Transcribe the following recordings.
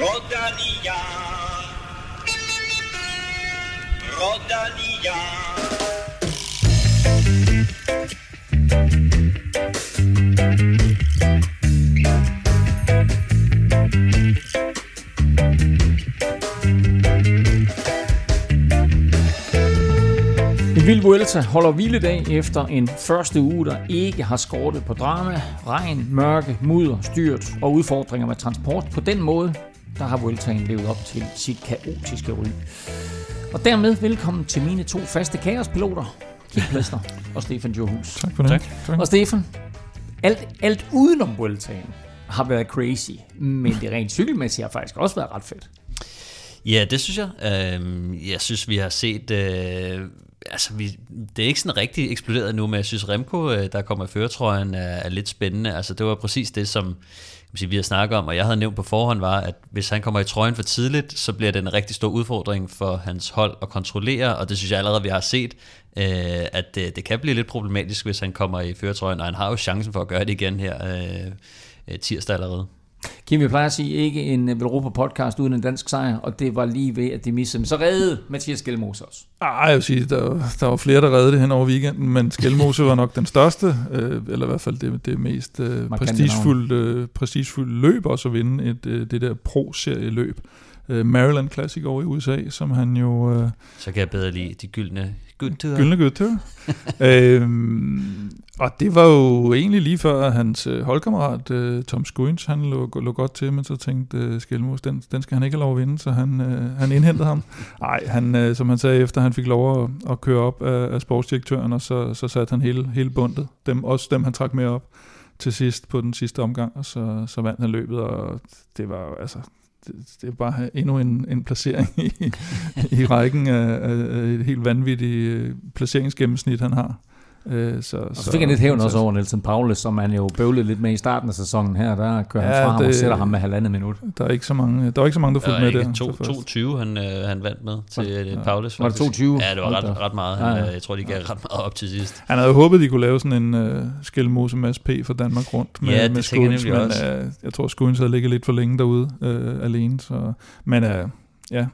Rodania. Rodania. En vild Vuelta holder hviledag efter en første uge, der ikke har skortet på drama, regn, mørke, mudder, styrt og udfordringer med transport. På den måde, der har Vueltaen levet op til sit kaotiske ry. Og dermed velkommen til mine to faste kaospiloter, Kim Plester og Stefan Johus. Tak for det. Tak. tak. Og Stefan, alt, alt udenom Vueltaen har været crazy, men det rent cykelmæssigt har faktisk også været ret fedt. Ja, det synes jeg. Øhm, jeg synes, vi har set... Øh, altså, vi, det er ikke sådan rigtig eksploderet nu, men jeg synes, Remco, øh, der kommer i føretrøjen, er, er lidt spændende. Altså, det var præcis det, som sige, vi har snakket om, og jeg havde nævnt på forhånd, var, at hvis han kommer i trøjen for tidligt, så bliver det en rigtig stor udfordring for hans hold at kontrollere, og det synes jeg allerede, vi har set, øh, at det, det kan blive lidt problematisk, hvis han kommer i føretrøjen, og han har jo chancen for at gøre det igen her øh, øh tirsdag allerede. Kim, vi plejer at sige, ikke en Velropa-podcast uden en dansk sejr, og det var lige ved, at de missede. Så redde Mathias Skelmose også. Ej, jeg vil sige, der, der var flere, der reddede det hen over weekenden, men Skelmose var nok den største, øh, eller i hvert fald det, det mest øh, prestigefulde, øh, prestigefulde løb også at vinde et, øh, det der pro-serieløb. Øh, Maryland Classic over i USA, som han jo... Øh, Så kan jeg bedre lide de gyldne Gyldne Gyldne Gyldne øhm, og det var jo egentlig lige før hans øh, holdkammerat uh, Tom Skuins, han lå, lå godt til, men så tænkte uh, Skelmos, den, den skal han ikke have lov at vinde, så han, uh, han indhentede ham. Nej, han, uh, som han sagde, efter han fik lov at, at køre op af, af sportsdirektøren, og så, så satte han hele, hele bundet, dem, også dem han trak med op til sidst på den sidste omgang, og så, så vandt han løbet, og det var altså, det, det er bare endnu en, en placering i, i rækken af, af et helt vanvittigt øh, placeringsgennemsnit, han har. Øh, så, og så fik han lidt hævn også over Nelson Paulus, som han jo bøvlede lidt med i starten af sæsonen her. Der kører ja, han fra det, ham og sætter ham med halvandet minut. Der er ikke så mange, der, er ikke så mange der fulgte med der. 22 han, øh, han vandt med til ja. Øh, Paulus. Var det 22? Ja, det var ret, ret meget. Han, ja, ja. Jeg tror, de gav ret meget op til sidst. Han havde håbet, de kunne lave sådan en uh, skilmose med P for Danmark rundt med, ja, det med Skuins, men uh, jeg tror, Skuins havde ligget lidt for længe derude uh, alene. Så, men uh, ja,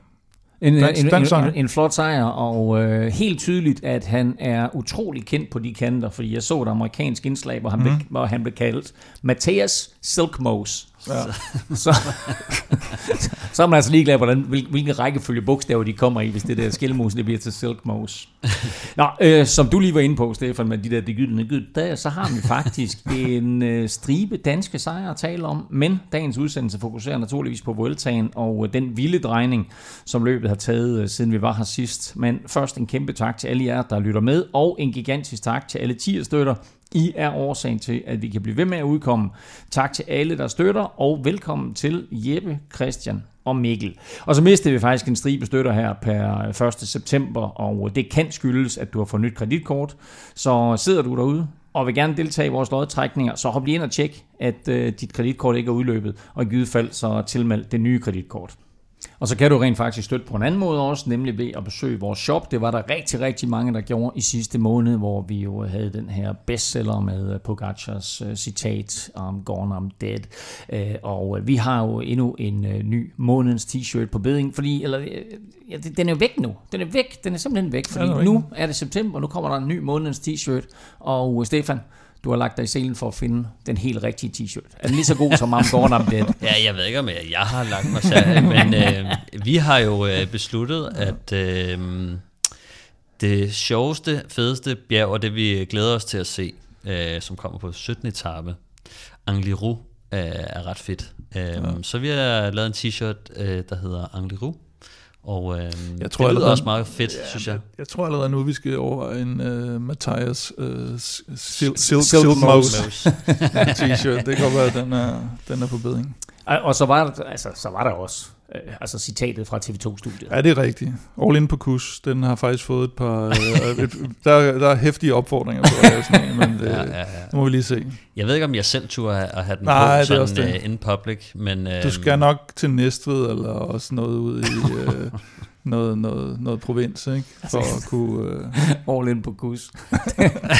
en, en, en, en, en flot sejr, og øh, helt tydeligt, at han er utrolig kendt på de kanter, fordi jeg så et amerikansk indslag, hvor han, mm. blev, hvor han blev kaldt Matthias Silkmose. Ja. Så, så er man altså ligeglad, hvordan, hvilken rækkefølge bogstaver de kommer i, hvis det der skilmose det bliver til silkmose. Nå, øh, som du lige var inde på, Stefan, med de der de gyldne gyd, der, så har vi faktisk en øh, stribe danske sejre at tale om, men dagens udsendelse fokuserer naturligvis på Vueltaen og øh, den vilde drejning, som løbet har taget, øh, siden vi var her sidst. Men først en kæmpe tak til alle jer, der lytter med, og en gigantisk tak til alle 10 støtter, i er årsagen til, at vi kan blive ved med at udkomme. Tak til alle, der støtter, og velkommen til Jeppe, Christian og Mikkel. Og så mistede vi faktisk en stribe støtter her per 1. september, og det kan skyldes, at du har fået nyt kreditkort. Så sidder du derude og vil gerne deltage i vores lodtrækninger, så hop lige ind og tjek, at øh, dit kreditkort ikke er udløbet, og i givet fald så tilmeld det nye kreditkort. Og så kan du rent faktisk støtte på en anden måde også, nemlig ved at besøge vores shop. Det var der rigtig, rigtig mange, der gjorde i sidste måned, hvor vi jo havde den her bestseller med Pogacars uh, citat om Gone I'm Dead. Uh, og vi har jo endnu en ny månedens t-shirt på beding, fordi eller, ja, den er jo væk nu. Den er væk. Den er simpelthen væk, fordi ja, nu er det september, og nu kommer der en ny månedens t-shirt. Og Stefan, du har lagt dig i selen for at finde den helt rigtige t-shirt. Er den lige så god som Am Gordon Dead? ja, jeg ved ikke, om jeg, jeg har lagt mig selv, men øh, vi har jo øh, besluttet, at øh, det sjoveste, fedeste bjerg, og det vi glæder os til at se, øh, som kommer på 17. etape, Angliru, øh, er ret fedt. Øh, ja. Så vi har lavet en t-shirt, øh, der hedder Angliru, og øh, jeg tror, det lyder også meget fedt, ja, synes jeg. Jeg tror allerede nu, vi skal over en uh, Matthias uh, Silk, silk, silk Mose t-shirt. Det kan godt være, at den er, den er på bedring. Og så var, der, altså, så var der også øh, altså citatet fra TV2-studiet. Ja, det er rigtigt. All in på kus, den har faktisk fået et par... øh, et, der, der er hæftige opfordringer på sådan en, men det, ja, ja, ja. må vi lige se. Jeg ved ikke, om jeg selv turde at have den Nej, på sådan det uh, in public, men... Uh, du skal nok til Næstved eller også noget ud i... Uh, noget, noget, noget provins, ikke? For at kunne... Uh... All in på kus.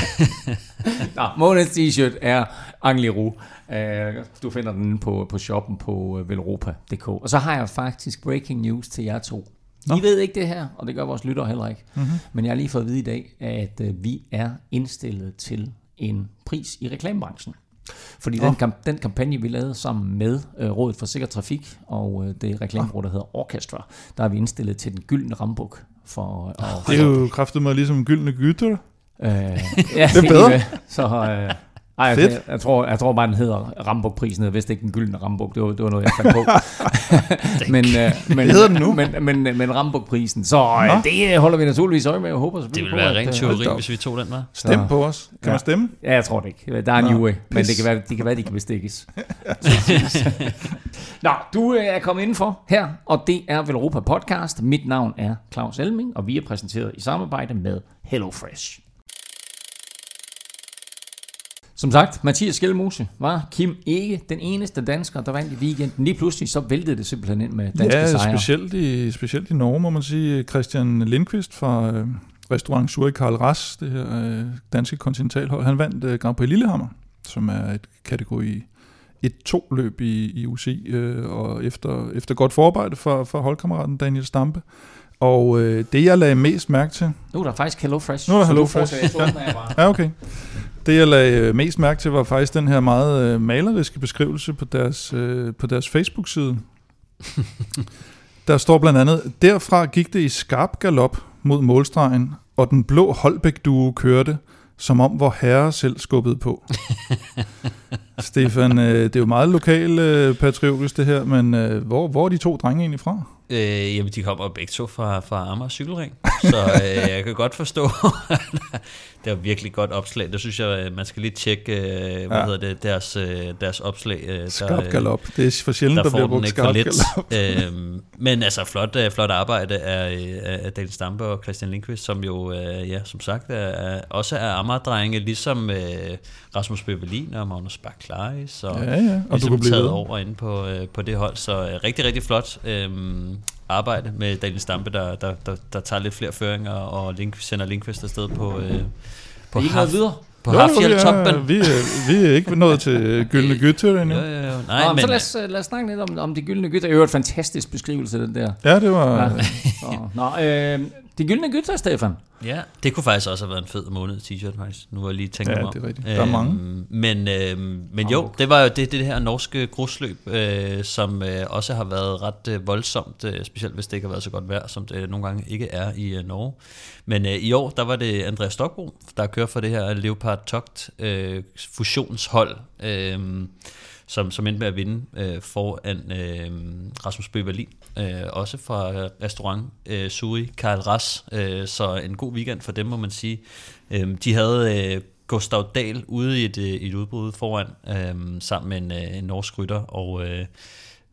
Nå, månedens t-shirt er Angliru. Uh, du finder den på, på shoppen på velropa.dk. Og så har jeg faktisk breaking news til jer to. Nå. I ved ikke det her, og det gør vores lyttere heller ikke. Mm-hmm. Men jeg har lige fået at vide i dag, at uh, vi er indstillet til en pris i reklamebranchen. Fordi oh. den, den kampagne, vi lavede sammen med uh, Rådet for Sikker Trafik og uh, det reklameråd, der hedder Orchestra, der er vi indstillet til den gyldne rambuk. For, uh, det er jo kraftet mig ligesom gyldne gytter. Uh, ja, det er bedre. Så, uh, ej, jeg, jeg, tror, jeg tror bare, den hedder Rambuk-prisen, hvis det ikke den gyldne Rambuk. Det var, det var noget, jeg fandt på. men, uh, men, hedder den nu? Men, men, men, men Rambuk-prisen. Så uh, det holder vi naturligvis øje med. Jeg håber det ville være rent teori, hvis vi tog den, var. Stem på os. Kan ja. man stemme? Ja, jeg tror det ikke. Der er en UA, men det kan være, det kan være, de kan bestikkes. Nå, du er kommet indenfor her, og det er Velropa Podcast. Mit navn er Claus Elming, og vi er præsenteret i samarbejde med HelloFresh. Som sagt, Mathias Skelmose var Kim ikke den eneste dansker, der vandt i weekenden. Lige pludselig så væltede det simpelthen ind med danske ja, sejre. specielt i, specielt i Norge, må man sige. Christian Lindqvist fra øh, restaurant Suri Karl Ras, det her øh, danske kontinentalhold, han vandt øh, Grand Prix Lillehammer, som er et kategori et to løb i, i UCI, øh, og efter, efter godt forarbejde for, for holdkammeraten Daniel Stampe. Og øh, det, jeg lagde mest mærke til... Nu er der faktisk Hello Fresh. Nu er der Hello Fresh. Ja. ja, okay. Det, jeg lagde øh, mest mærke til, var faktisk den her meget øh, maleriske beskrivelse på deres, øh, på deres Facebook-side. Der står blandt andet, derfra gik det i skarp galop mod målstregen, og den blå Holbæk-duo kørte, som om vor herre selv skubbede på. Stefan, øh, det er jo meget lokal øh, patriotisk det her, men øh, hvor, hvor er de to drenge egentlig fra? Øh, jamen, de kommer begge to fra, fra Amager Cykelring, så øh, jeg kan godt forstå, det er virkelig godt opslag. Det synes jeg, man skal lige tjekke, øh, hvad ja. hedder det, deres, øh, deres opslag. Øh, skarp galop. Det er for sjældent, der, der bliver brugt skarp galop. øhm, men altså, flot, øh, flot arbejde af, af Daniel Stampe og Christian Lindqvist, som jo, øh, ja, som sagt, er, er, også er Amager-drenge, ligesom øh, Rasmus Bøvelin og Magnus Bak så ja, ja. Og ligesom du kunne taget over ind på, øh, på det hold. Så øh, rigtig, rigtig flot. Øh, arbejde med Daniel Stampe, der, der, der, der tager lidt flere føringer og link, sender Linkvist afsted på, øh, på ikke noget videre? På Hafjell-toppen. Vi, er, vi er ikke nået til gyldne gytter endnu. Jo, jo, jo. Nej, Nå, men, så lad os, lad os snakke lidt om, om de gyldne gytter. Det er jo et fantastisk beskrivelse, den der. Ja, det var... Ja. Så, nå, øh, de gyldne gytter, Stefan. Ja, det kunne faktisk også have været en fed måned t-shirt, faktisk. Nu har jeg lige tænkt ja, mig det er rigtigt. Der er mange. Øhm, men øh, men jo, det var jo det, det her norske grusløb, øh, som øh, også har været ret øh, voldsomt, øh, specielt hvis det ikke har været så godt vejr, som det nogle gange ikke er i øh, Norge. Men øh, i år, der var det Andreas Stokbro, der kører for det her Leopard Togt øh, fusionshold. Øh, som, som endte med at vinde øh, foran øh, Rasmus Bøberlin, øh, også fra øh, restaurant øh, Suri Karl Ras, øh, så en god weekend for dem, må man sige. Øh, de havde øh, Gustav Dahl ude i et, øh, et udbrud foran, øh, sammen med en, øh, en norsk rytter, og øh,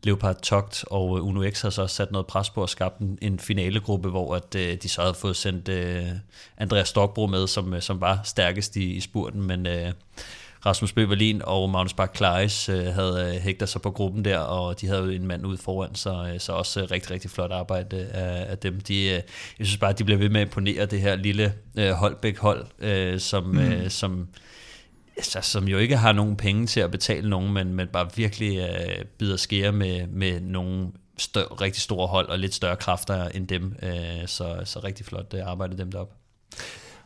Leopard Togt. Og Uno X har så sat noget pres på at skabe en, en finalegruppe, hvor at, øh, de så havde fået sendt øh, Andreas Stokbro med, som, som var stærkest i, i spurten, men øh, Rasmus Bøverlin og Magnus Bak Klaes øh, havde øh, hægtet sig på gruppen der, og de havde jo en mand ude foran, så, øh, så også rigtig, rigtig flot arbejde af, af dem. De, jeg synes bare, at de bliver ved med at imponere det her lille Holbæk-hold, som, mm. som altså, som jo ikke har nogen penge til at betale nogen, men, men bare virkelig øh, bider skære med, med nogle stør, rigtig store hold og lidt større kræfter end dem. Øh, så, så rigtig flot øh, arbejde dem derop.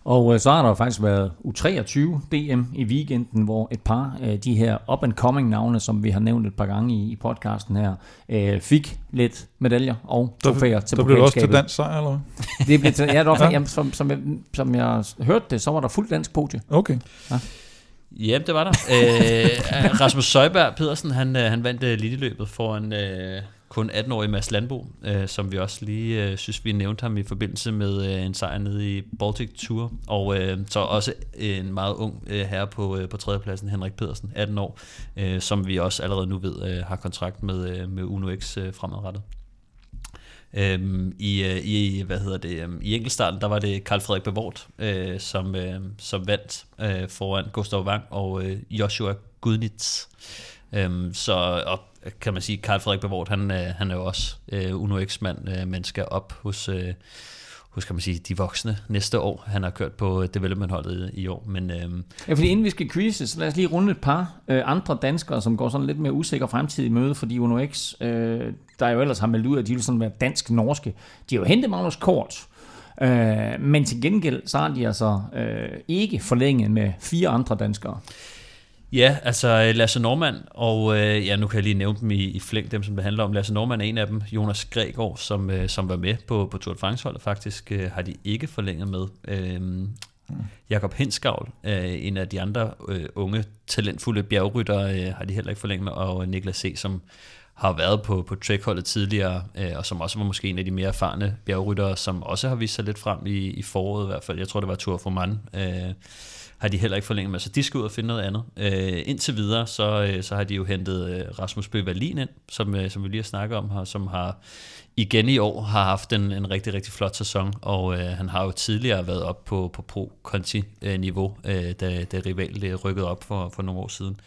Og øh, så har der faktisk været U23 DM i weekenden, hvor et par af de her up-and-coming navne, som vi har nævnt et par gange i, i podcasten her, øh, fik lidt medaljer og trofæer til Der blev også til dansk sejr, eller Det blev til, ja, det var, ja. Jamen, som, som, jeg, som jeg hørte det, så var der fuld dansk podie. Okay. Ja. Ja, det var der. øh, Rasmus Søjberg Pedersen, han, han vandt uh, Lille-løbet foran øh, kun 18-årige Mads Landbo, øh, som vi også lige øh, synes, vi nævnte ham i forbindelse med øh, en sejr nede i Baltic Tour. Og øh, så også en meget ung øh, herre på, øh, på tredjepladsen, Henrik Pedersen, 18 år, øh, som vi også allerede nu ved øh, har kontrakt med, øh, med Uno X øh, fremadrettet. Øhm, i, øh, i, hvad hedder det, øhm, i enkeltstarten, der var det Karl Frederik Bevort, øh, som, øh, som vandt øh, foran Gustav Wang og øh, Joshua Gudnitz. Øhm, så og kan man sige, Karl Frederik Bevort, han, øh, han er jo også øh, Uno X-mand, øh, men skal op hos, øh, hos kan man sige, de voksne næste år. Han har kørt på øh, developmentholdet i, i år. Men, øh, ja, fordi inden vi skal quizze, så lad os lige runde et par øh, andre danskere, som går sådan lidt mere usikker fremtid i møde, fordi Uno X, øh, der jo ellers har meldt ud, at de vil sådan være dansk-norske. De har jo hentet Magnus Kort, øh, men til gengæld, så har de altså øh, ikke forlænget med fire andre danskere. Ja, altså øh, Lasse Normand, og øh, ja, nu kan jeg lige nævne dem i, i flæng, dem som det handler om. Lasse Normand er en af dem, Jonas Gregor, som, øh, som var med på, på Tour de France-holdet faktisk, øh, har de ikke forlænget med. Øh. Jakob Henskavl, øh, en af de andre øh, unge, talentfulde bjergryttere, øh, har de heller ikke forlænget med, og Niklas C., som har været på, på trackholdet tidligere, øh, og som også var måske en af de mere erfarne bjergryttere, som også har vist sig lidt frem i, i foråret i hvert fald. Jeg tror, det var Tour for Man. Øh, har de heller ikke forlænget med, så de skal ud og finde noget andet. Øh, indtil videre, så, øh, så har de jo hentet øh, Rasmus Bøvalin ind, som, øh, som vi lige har snakket om her, som har igen i år har haft en, en rigtig, rigtig flot sæson, og øh, han har jo tidligere været op på, på pro-conti-niveau, øh, øh, da, da Rival øh, rykkede op for, for nogle år siden.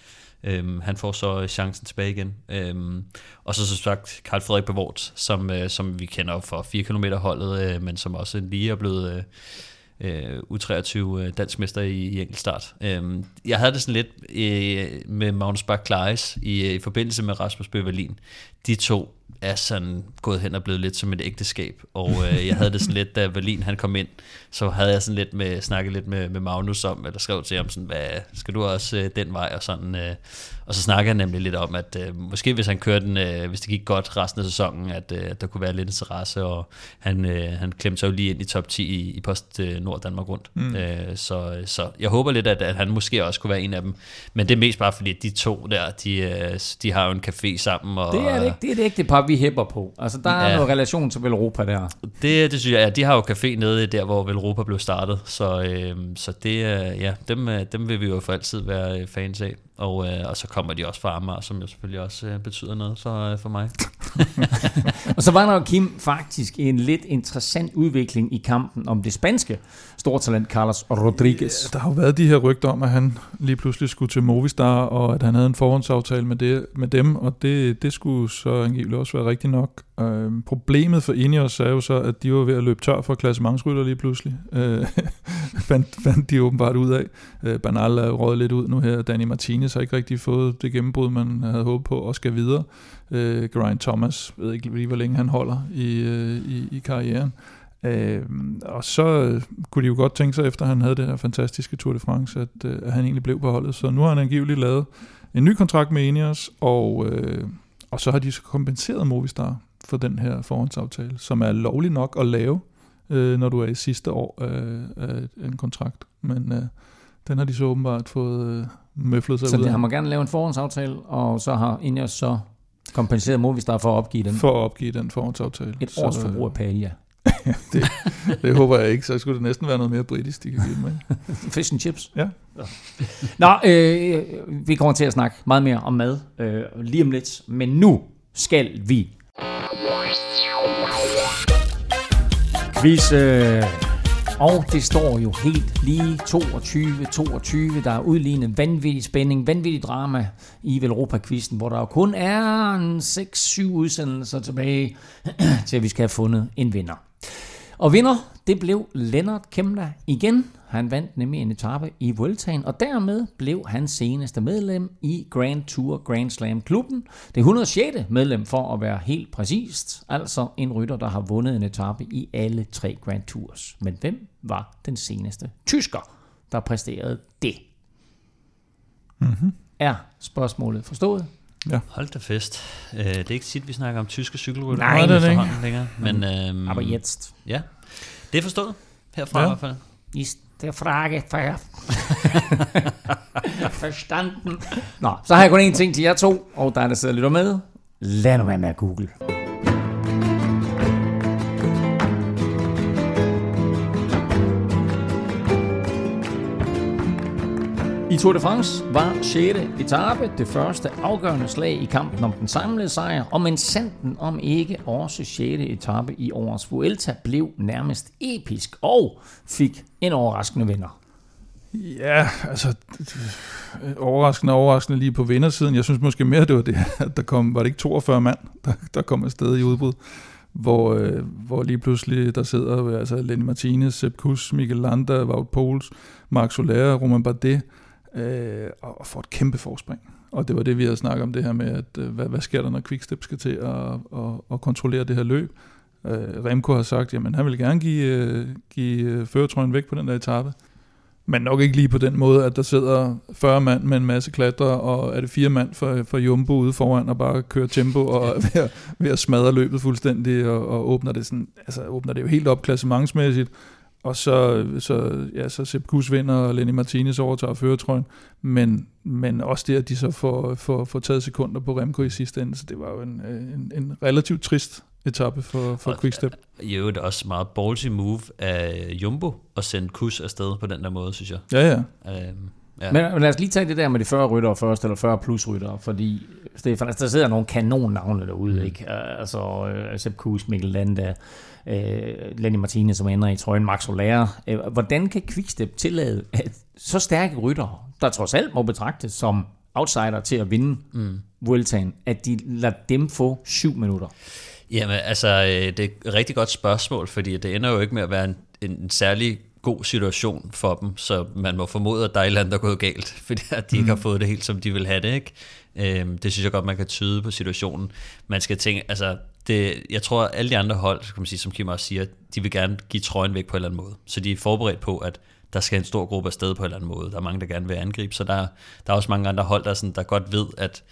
Øhm, han får så øh, chancen tilbage igen. Øhm, og så som sagt Karl Frederik Bevort, som, øh, som vi kender for 4 km holdet, øh, men som også lige er blevet øh, øh, U23 øh, dansk mester i, i enkeltstart. Øh, jeg havde det sådan lidt øh, med Magnus Bach i, øh, i forbindelse med Rasmus Bøvalin. De to er sådan gået hen og blevet lidt som et ægteskab. Og øh, jeg havde det sådan lidt, da Berlin han kom ind, så havde jeg sådan lidt med, snakket lidt med, med Magnus om, eller skrev til ham sådan, hvad, skal du også øh, den vej, og sådan. Øh, og så snakkede han nemlig lidt om, at øh, måske hvis han kørte den, øh, hvis det gik godt resten af sæsonen, at øh, der kunne være lidt interesse, og han, øh, han klemte sig jo lige ind i top 10 i, i Post øh, Nord Danmark rundt. Mm. Øh, så, så jeg håber lidt, at, at han måske også kunne være en af dem. Men det er mest bare fordi, at de to der, de, øh, de har jo en café sammen. Og, det er det ikke, det er det ikke det par, vi hæpper på. Altså, der er ja. noget relation til Velropa der. Det, det synes jeg, ja, de har jo café nede der, hvor Velropa blev startet. Så, øh, så det, ja, dem, øh, dem vil vi jo for altid være øh, fans af. Og, øh, og så kommer de også fra Amager, som jo selvfølgelig også øh, betyder noget for, øh, for mig. og så var der jo, Kim, faktisk en lidt interessant udvikling i kampen om det spanske stortalent Carlos Rodriguez. Ja, der har jo været de her rygter om, at han lige pludselig skulle til Movistar, og at han havde en forhåndsaftale med, det, med dem, og det, det skulle så angiveligt også være rigtigt nok. Øh, problemet for Ineos er jo så, at de var ved at løbe tør for klassementsrytter lige pludselig. Øh, fandt, fandt de åbenbart ud af. Øh, Bernal er røget lidt ud nu her. Danny Martinez har ikke rigtig fået det gennembrud, man havde håbet på, og skal videre. Øh, Geraint Thomas, ved ikke lige, hvor længe han holder i, øh, i, i karrieren. Øh, og så øh, kunne de jo godt tænke sig, efter han havde det her fantastiske Tour de France, at, øh, at han egentlig blev på holdet. Så nu har han angiveligt lavet en ny kontrakt med Ineos, og, øh, og så har de så kompenseret Movistar for den her forhåndsaftale, som er lovlig nok at lave, øh, når du er i sidste år af, af en kontrakt. Men øh, den har de så åbenbart fået øh, møflet sig så ud af. Så har man gerne lavet en forhåndsaftale, og så har Ineos så kompenseret Movistar for at opgive den? For at opgive den forhåndsaftale. Et års så, forbrug af palja. det, det håber jeg ikke, så skulle det næsten være noget mere britisk, de kan give med. Fish and chips. Ja. Nå, øh, vi kommer til at snakke meget mere om mad øh, lige om lidt, men nu skal vi Quiz. Øh, og det står jo helt lige 22-22. Der er udlignet vanvittig spænding, vanvittig drama i Velropa-quizzen, hvor der jo kun er 6-7 udsendelser tilbage, til at vi skal have fundet en vinder. Og vinder, det blev Lennart Kemla igen. Han vandt nemlig en etape i Vueltaen, og dermed blev han seneste medlem i Grand Tour Grand Slam klubben. Det 106. medlem for at være helt præcist, altså en rytter, der har vundet en etape i alle tre Grand Tours. Men hvem var den seneste tysker, der præsterede det? Mm-hmm. Er spørgsmålet forstået? Ja. Hold da fest. Uh, det er ikke tit, vi snakker om tyske cykelrytter. Nej, det er det ikke. Længere, men, um, Aber jetzt. Ja, det er forstået herfra ja. i hvert fald. Ist der Frage for Forstanden. Nå, så har jeg kun én ting til jer to, og der er der sidder lidt med. Lad nu være med at google. I Tour de France var 6. etape det første afgørende slag i kampen om den samlede sejr, og men sanden om ikke også 6. etape i årets Vuelta blev nærmest episk og fik en overraskende vinder. Ja, altså overraskende overraskende lige på vindersiden. Jeg synes måske mere, det var det, at der kom, var det ikke 42 mand, der, der kom afsted i udbrud, hvor, øh, hvor lige pludselig der sidder altså Lenny Martinez, Sepp Kuss, Michael Landa, Wout Poels, Marc Soler, Roman Bardet, øh, og får et kæmpe forspring. Og det var det, vi havde snakket om, det her med, at øh, hvad, hvad sker der, når Quickstep skal til at, at, at kontrollere det her løb. Øh, Remco har sagt, at han vil gerne give, øh, give øh, føretrøjen væk på den der etape. Men nok ikke lige på den måde, at der sidder 40 mand med en masse klatre, og er det fire mand for, for Jumbo ude foran og bare kører tempo og er ved at, ved at smadre løbet fuldstændig og, og åbner det sådan, altså åbner det jo helt op klassementsmæssigt. Og så, så, ja, så Sepp Kuss vinder, og Lenny Martinez overtager føretrøjen. Men, men også det, at de så får, får, får taget sekunder på Remco i sidste ende. Så det var jo en, en, en relativt trist etape for, for og, Quickstep. I øvrigt også meget ballsy move af Jumbo at sende Kuss afsted på den der måde, synes jeg. Ja, ja. Øhm, ja. Men, lad os lige tage det der med de 40 ryttere først, eller 40 plus ryttere, fordi Stefan, altså, der sidder nogle kanonnavne derude, mm. ikke? Altså, uh, Sepp Kuss, Mikkel Landa, uh, Lenny Martinez, som ender i trøjen, Max Soler. Uh, hvordan kan Quickstep tillade at så stærke ryttere, der trods alt må betragtes som outsider til at vinde mm. Vueltaen, at de lader dem få syv minutter? Jamen, altså, øh, det er et rigtig godt spørgsmål, fordi det ender jo ikke med at være en, en særlig god situation for dem, så man må formode, at der er et eller andet, der er gået galt, fordi at de mm. ikke har mhm. fået det helt, som de vil have det, ikke? Øhm, det synes jeg godt, man kan tyde på situationen. Man skal tænke, altså, det, jeg tror, at alle de andre hold, kan man sige, som Kim også siger, de vil gerne give trøjen væk på en eller anden måde. Så de er forberedt på, at der skal en stor gruppe afsted på en eller anden måde. Der er mange, der gerne vil angribe, så der, der er også mange andre hold, der, sådan, der godt ved, at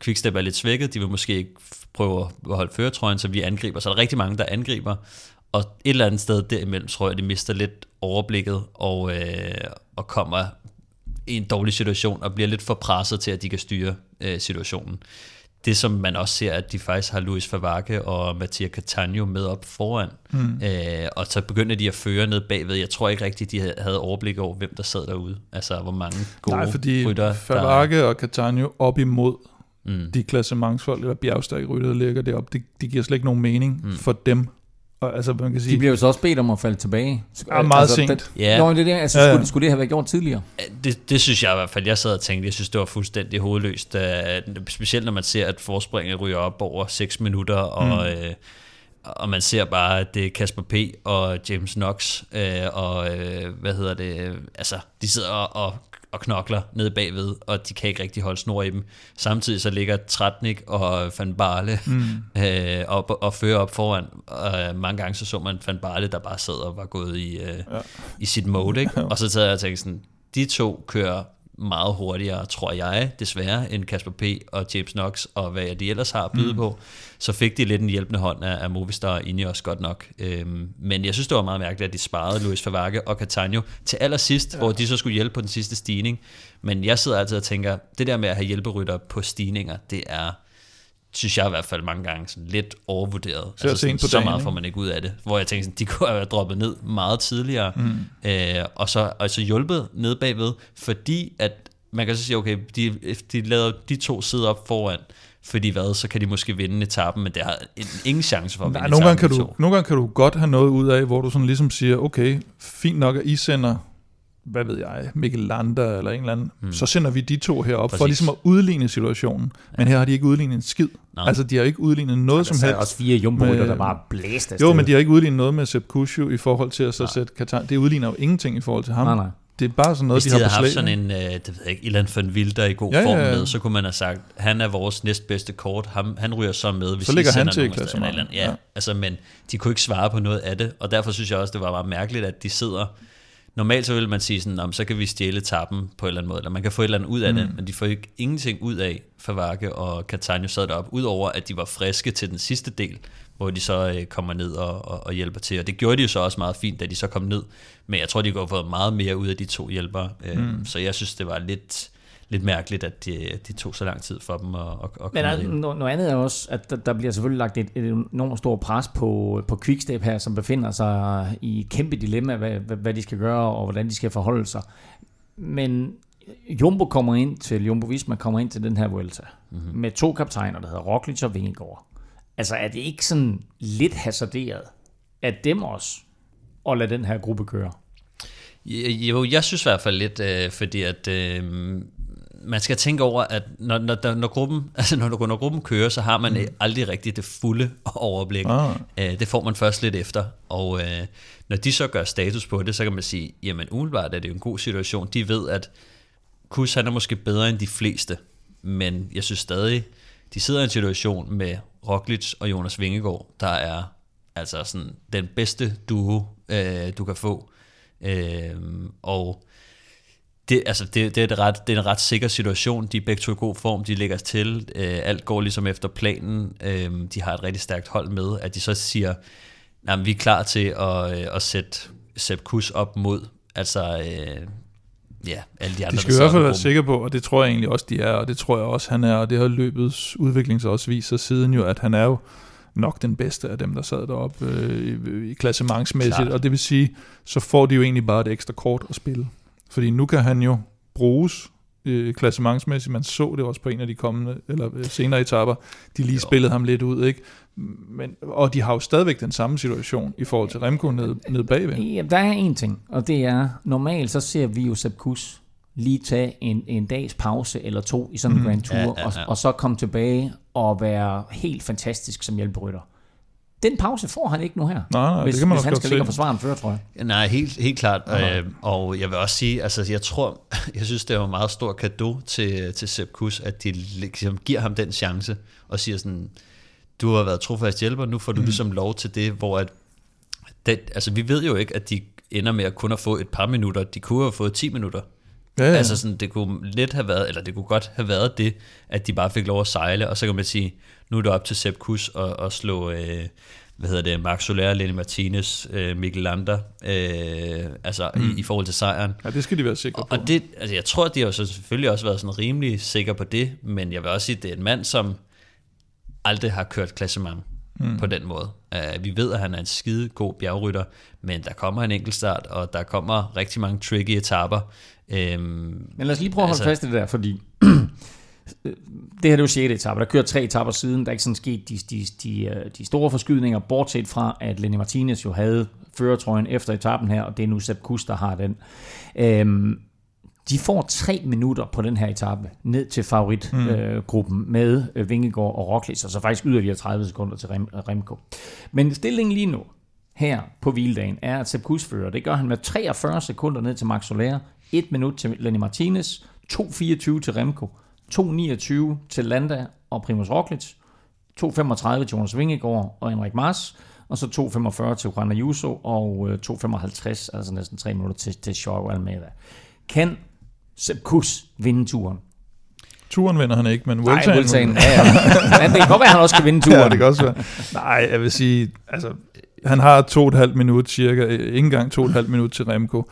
Quickstep er lidt svækket, de vil måske ikke prøve at holde føretrøjen, så vi angriber. Så er der rigtig mange, der angriber, og et eller andet sted derimellem tror jeg, de mister lidt overblikket og, øh, og kommer i en dårlig situation og bliver lidt for presset til, at de kan styre øh, situationen. Det, som man også ser, at de faktisk har Luis Favake og Mattia Catania med op foran, mm. øh, og så begynder de at føre ned bagved. Jeg tror ikke rigtigt, de havde overblik over, hvem der sad derude. Altså, hvor mange gode Nej, fordi rytter, Favake der... og Catania op imod mm. de klassementsfolk eller bjergstærke rytter, der ligger deroppe, det, det giver slet ikke nogen mening mm. for dem. Og, altså, man kan sige, de bliver jo så også bedt om at falde tilbage. Ja, meget altså, sent. Den, ja. Nå, det der, altså, ja, ja. Skulle, skulle det have været gjort tidligere? Det, det synes jeg i hvert fald. Jeg sad og tænkte, jeg synes, det var fuldstændig hovedløst. Uh, specielt når man ser, at forspringet ryger op over 6 minutter, og... Mm. Uh, og man ser bare, at det er Kasper P. og James Knox, øh, og øh, hvad hedder det, altså, de sidder og, og og knokler nede bagved, og de kan ikke rigtig holde snor i dem. Samtidig så ligger Tratnik og Van Barle mm. øh, op, og fører op foran. Og mange gange så så man Van Barle, der bare sad og var gået i, øh, ja. i sit mode. Ikke? Og så tager jeg og tænkte sådan, de to kører meget hurtigere, tror jeg, desværre, end Kasper P. og James Knox, og hvad de ellers har at byde mm. på. Så fik de lidt en hjælpende hånd af, af Movistar i også godt nok. Øhm, men jeg synes, det var meget mærkeligt, at de sparede Luis Favage og Catania til allersidst, ja. hvor de så skulle hjælpe på den sidste stigning. Men jeg sidder altid og tænker, det der med at have hjælperytter på stigninger, det er synes jeg i hvert fald mange gange sådan lidt overvurderet. Så, altså sådan, på så meget får man ikke ud af det. Hvor jeg tænker, sådan, de kunne have droppet ned meget tidligere, mm. øh, og, så, og så hjulpet ned bagved, fordi at man kan så sige, okay, de, de lader de to sidde op foran, fordi hvad, så kan de måske vinde etappen, men det har ingen chance for at Nej, vinde nogle gange, kan du, nogle gange kan du godt have noget ud af, hvor du sådan ligesom siger, okay, fint nok, at I sender hvad ved jeg, Mikkel Landa eller en eller anden, hmm. så sender vi de to herop Præcis. for ligesom at udligne situationen. Ja. Men her har de ikke udlignet en skid. Nej. Altså, de har ikke udlignet noget ja, som helst. Der er også fire jumbo der bare blæste Jo, men de har ikke udlignet noget med Sepp Kushu i forhold til at så sætte Katar. Det udligner jo ingenting i forhold til ham. Nej, nej. Det er bare sådan noget, Hvis de, de har haft sådan en, øh, det ved jeg ikke, Ilan van Wilder i god ja, form ja, ja. med, så kunne man have sagt, han er vores næstbedste kort, han, han ryger så med, hvis så ligger han til i klassen. Ja, ja, altså, men de kunne ikke svare på noget af det, og derfor synes jeg også, det var meget mærkeligt, at de sidder Normalt så vil man sige sådan, så kan vi stjæle tappen på en eller anden måde, eller man kan få et eller andet ud af mm. det, men de får ikke ingenting ud af, Favake og Catania sad derop, udover at de var friske til den sidste del, hvor de så øh, kommer ned og, og, og hjælper til. Og det gjorde de jo så også meget fint, da de så kom ned. Men jeg tror, de have fået meget mere ud af de to hjælpere. Øh, mm. Så jeg synes, det var lidt lidt mærkeligt, at de, de tog så lang tid for dem at, at, at Men der, noget, noget andet er også, at der, der bliver selvfølgelig lagt et, et enormt stort pres på, på Quickstep her, som befinder sig i et kæmpe dilemma, hvad, hvad, hvad de skal gøre og hvordan de skal forholde sig. Men Jumbo kommer ind til, Jumbo Visma kommer ind til den her Vuelta mm-hmm. med to kaptajner, der hedder Roglic og Vingegaard. Altså er det ikke sådan lidt hasarderet at dem også at lade den her gruppe køre? Jo, jeg synes i hvert fald lidt, øh, fordi at øh, man skal tænke over, at når, når, når, gruppen, altså når, når gruppen kører, så har man mm. aldrig rigtig det fulde overblik. Ah. Øh, det får man først lidt efter. Og øh, når de så gør status på det, så kan man sige, jamen umiddelbart er det jo en god situation. De ved, at Kus han er måske bedre end de fleste, men jeg synes stadig, de sidder i en situation med Roglic og Jonas Vingegaard, der er altså sådan den bedste duo, øh, du kan få. Øh, og det, altså det, det, er et ret, det er en ret sikker situation. De er begge to i god form, de lægger til. Øh, alt går ligesom efter planen. Øh, de har et rigtig stærkt hold med. At de så siger, at vi er klar til at, øh, at sætte Sepp Kuss op mod altså, øh, ja, alle de andre. De skal i hvert fald være sikre på, og det tror jeg egentlig også, de er, og det tror jeg også, han er, og det har løbets udvikling så også vist sig siden jo, at han er jo nok den bedste af dem, der sad deroppe øh, i klassementsmæssigt, Klart. og det vil sige, så får de jo egentlig bare et ekstra kort at spille. Fordi nu kan han jo bruges øh, klassementsmæssigt. Man så det også på en af de kommende, eller øh, senere etaper. De lige jo. spillede ham lidt ud, ikke? Men, og de har jo stadigvæk den samme situation i forhold til Remco ned, ned bagved. Ja, der er en ting, og det er, normalt så ser vi jo Sepp Kuss lige tage en, en dags pause eller to i sådan en mm. Grand Tour, ja, ja, ja. Og, og så komme tilbage og være helt fantastisk som hjælperytter. Den pause får han ikke nu her, nej, nej, hvis, det kan man hvis han skal ligge og forsvare en fører, tror jeg. Nej, helt, helt klart. Øh, og jeg vil også sige, altså jeg tror, jeg synes, det er en meget stor gave til, til Sepp Kuss, at de ligesom giver ham den chance og siger sådan, du har været trofast hjælper, nu får du mm. ligesom lov til det, hvor at, det, altså vi ved jo ikke, at de ender med at kun at få et par minutter, de kunne have fået 10 minutter. Ja, ja. Altså sådan, det kunne let have været, eller det kunne godt have været det, at de bare fik lov at sejle, og så kan man sige, nu er det op til Sepp Kuss at, at slå, øh, hvad hedder det, Mark Soler, Lenny Martinez, øh, Mikkel Lander, øh, altså mm. i, i forhold til sejren. Ja, det skal de være sikre på. Og det, altså jeg tror, de har så selvfølgelig også været sådan rimelig sikre på det, men jeg vil også sige, at det er en mand, som aldrig har kørt klassement mm. på den måde. Uh, vi ved, at han er en skide god bjergrytter, men der kommer en enkeltstart, og der kommer rigtig mange tricky etaper. Um, men lad os lige prøve at holde altså, fast i det der, fordi det her er jo 6. etape. Der kører tre etapper siden. Der er ikke sådan sket de, de, de, øh, de store forskydninger, bortset fra, at Lenny Martinez jo havde føretrøjen efter etappen her, og det er nu Sepp Kuss, der har den. Um, de får tre minutter på den her etape ned til favoritgruppen mm. øh, med øh, Vingegaard og Roglic, og så faktisk yderligere 30 sekunder til Rem, Remco. Men stillingen lige nu, her på hviledagen, er at Sepp Kuss fører. Det gør han med 43 sekunder ned til Max Soler, 1 minut til Lenny Martinez, 2.24 til Remco, 2.29 til Landa og Primoz Roglic, 2.35 til Jonas Vingegaard og Henrik Mars, og så 2.45 til Juan Ayuso og 2.55, øh, altså næsten 3 minutter til, til Joao Almeida. Kan Sepp Kuss vinde turen. Turen vinder han ikke, men Vueltaen... Nej, Vueltaen, ja, ja. Men det kan godt være, at han også kan vinde turen. ja, det kan også være. Nej, jeg vil sige, altså, han har to og et halvt minut cirka, ikke engang to og et halvt minut til Remco.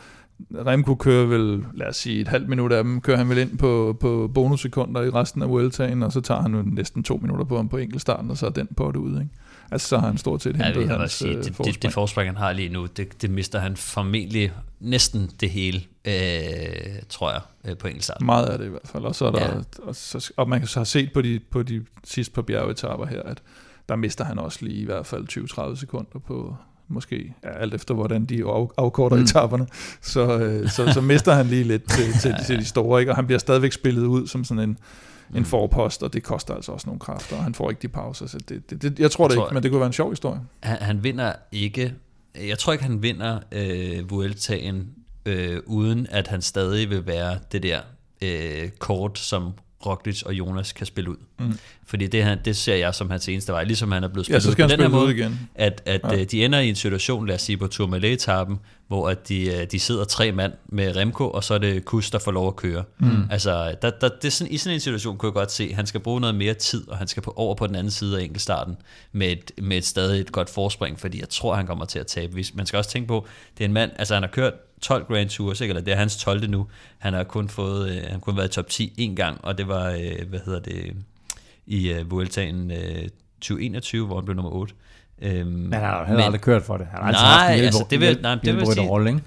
Remco kører vel, lad os sige, et halvt minut af dem, kører han vel ind på, på bonussekunder i resten af Vueltaen, og så tager han jo næsten to minutter på ham på enkeltstarten, og så er den på det ud, ikke? Altså, så har han stort set hentet ja, hans sige, det, forspring. Det, det forspring, han har lige nu, det, det mister han formentlig næsten det hele, øh, tror jeg, øh, på enkelt start. Meget af det i hvert fald. Og, så er der, ja. og, så, og man kan så have set på de, på de sidste par bjergetapper her, at der mister han også lige i hvert fald 20-30 sekunder på, måske ja, alt efter hvordan de afkorter mm. etaperne, så, øh, så, så mister han lige lidt til, til, til de store, ikke? og han bliver stadigvæk spillet ud som sådan en, en mm. forpost, og det koster altså også nogle kræfter, og han får ikke de pauser, så det, det, det, jeg tror jeg det tror, ikke, men det kunne være en sjov historie. Han, han vinder ikke, jeg tror ikke, han vinder øh, Vueltaen, øh, uden at han stadig vil være det der øh, kort, som Roglic og Jonas kan spille ud. Mm. Fordi det, her, det ser jeg som hans eneste vej, ligesom han er blevet spillet ja, så skal ud på den her måde, igen. at, at ja. Øh, de ender i en situation, lad os sige på Tourmalet-etappen, hvor at de, øh, de sidder tre mand med Remco, og så er det Kus, der får lov at køre. Mm. Altså, der, der, det er sådan, i sådan en situation kunne jeg godt se, at han skal bruge noget mere tid, og han skal på, over på den anden side af enkeltstarten, med et, med et stadig et godt forspring, fordi jeg tror, han kommer til at tabe. Man skal også tænke på, det er en mand, altså han har kørt 12 Grand Tours, ikke? eller det er hans 12. nu. Han har kun fået, øh, han har kun været i top 10 en gang, og det var, øh, hvad hedder det, i øh, Vueltaen øh, 2021, hvor han blev nummer 8. Øhm, men han har jo aldrig kørt for det. Han har nej, haft en hjælp, altså, det vil, nej, det vil sige, rolle, ikke?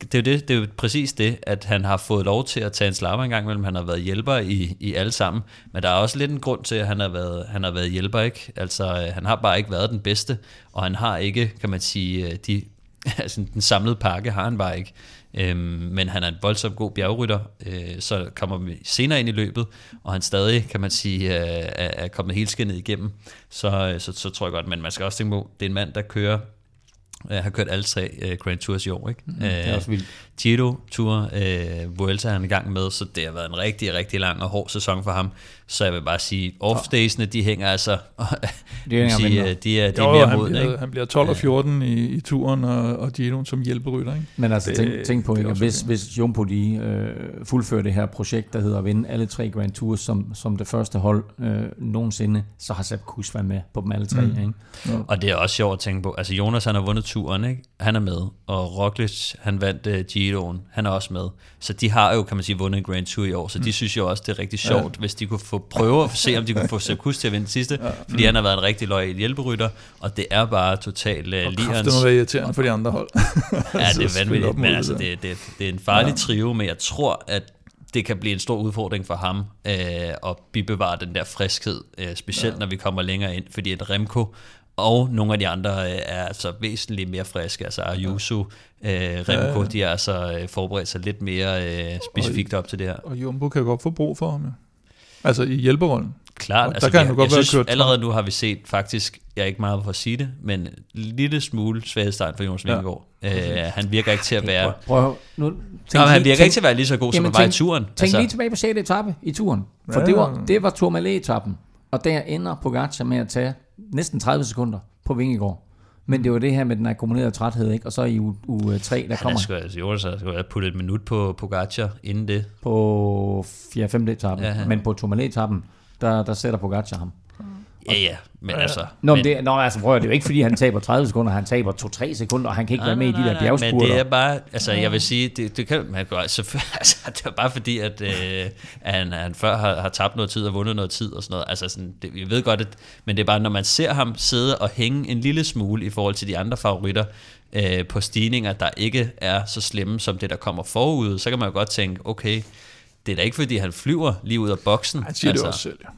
det er jo det, det er jo præcis det, at han har fået lov til at tage en slapper en gang imellem. Han har været hjælper i, i alle sammen. Men der er også lidt en grund til, at han har været, han har været hjælper, ikke? Altså, han har bare ikke været den bedste, og han har ikke, kan man sige, de altså den samlede pakke har han bare ikke. Øhm, men han er en voldsomt god bjergrytter, øh, så kommer vi senere ind i løbet, og han stadig, kan man sige, øh, er, er kommet helt skinnet igennem, så, øh, så, så tror jeg godt, men man skal også tænke på, det er en mand, der kører jeg har kørt alle tre uh, Grand Tours i år. Ikke? Mm, det er også vildt. Giro Tour, uh, Vuelta er han i gang med, så det har været en rigtig, rigtig lang og hård sæson for ham. Så jeg vil bare sige, off-daysene, de hænger altså, de, hænger sige, de, de er, de er jo, mere han mod. Bliver, ikke? Han bliver 12 og 14 i, i turen, og, og Giro som hjælperytter. Ikke? Men altså, tænk, tænk på, ikke, hvis, hvis Jumbo de øh, fuldfører det her projekt, der hedder at vinde alle tre Grand Tours som, som det første hold øh, nogensinde, så har Sepp Kuss været med på dem alle tre. Mm. Ikke? Ja. Og det er også sjovt at tænke på, altså Jonas han har vundet turen, ikke? han er med, og Roglic, han vandt uh, Giroen, han er også med. Så de har jo, kan man sige, vundet en Grand Tour i år, så mm. de synes jo også, det er rigtig sjovt, ja. hvis de kunne få prøve at se, om de kunne få Sepp til at vinde sidste, ja. fordi mm. han har været en rigtig lojal hjælperytter, og det er bare totalt uh, lige hans... Og det irriterende for de andre hold. ja, det er vanvittigt, men altså, det, det, det er en farlig ja. trio, men jeg tror, at det kan blive en stor udfordring for ham øh, at bibevare den der friskhed, øh, specielt ja. når vi kommer længere ind, fordi at Remco og nogle af de andre øh, er altså væsentligt mere friske, altså Ayuso, øh, Remco, ja. de er altså øh, forberedt sig lidt mere øh, specifikt op til det her. Og Jumbo kan godt få brug for ham, ja. Altså i hjælperollen. Klart, der altså, kan han godt jeg være synes, kørt allerede nu har vi set faktisk, jeg er ikke meget for at sige det, men en lille smule svaghedstegn for Jonas Vingegaard. Ja. Øh, han virker ikke til at være... Prøv, nu, Nå, han virker tænk, ikke til at være lige så god, som han var i turen. Tænk altså. lige tilbage på 6. etape i turen, for ja. det var, det var Tourmalet-etappen, og der ender Pogacar med at tage næsten 30 sekunder på Vingegaard. Men det var det her med den akkumulerede træthed, ikke? Og så i u, u 3, der kommer... Han skulle, altså, Jonas skulle have puttet et minut på Pogacar inden det. På 4-5. etappen. Ja, ja. Men på Tourmalet-etappen, der, der sætter Pogacar ham. Ja, ja, men altså... Nå, men, det, nå, altså, prøv, det er jo ikke, fordi han taber 30 sekunder, han taber 2-3 sekunder, og han kan ikke nej, være med nej, i de der bjergspurter. Men det er bare, altså, jeg vil sige, det, det kan man gøre, altså, altså, det er bare fordi, at, øh, han, han før har, har tabt noget tid og vundet noget tid og sådan noget. Altså, sådan, det, vi ved godt, at, men det er bare, når man ser ham sidde og hænge en lille smule i forhold til de andre favoritter, øh, på stigninger, der ikke er så slemme som det, der kommer forud, så kan man jo godt tænke, okay, det er da ikke fordi, han flyver lige ud af boksen. Han siger altså, det også selv, ja.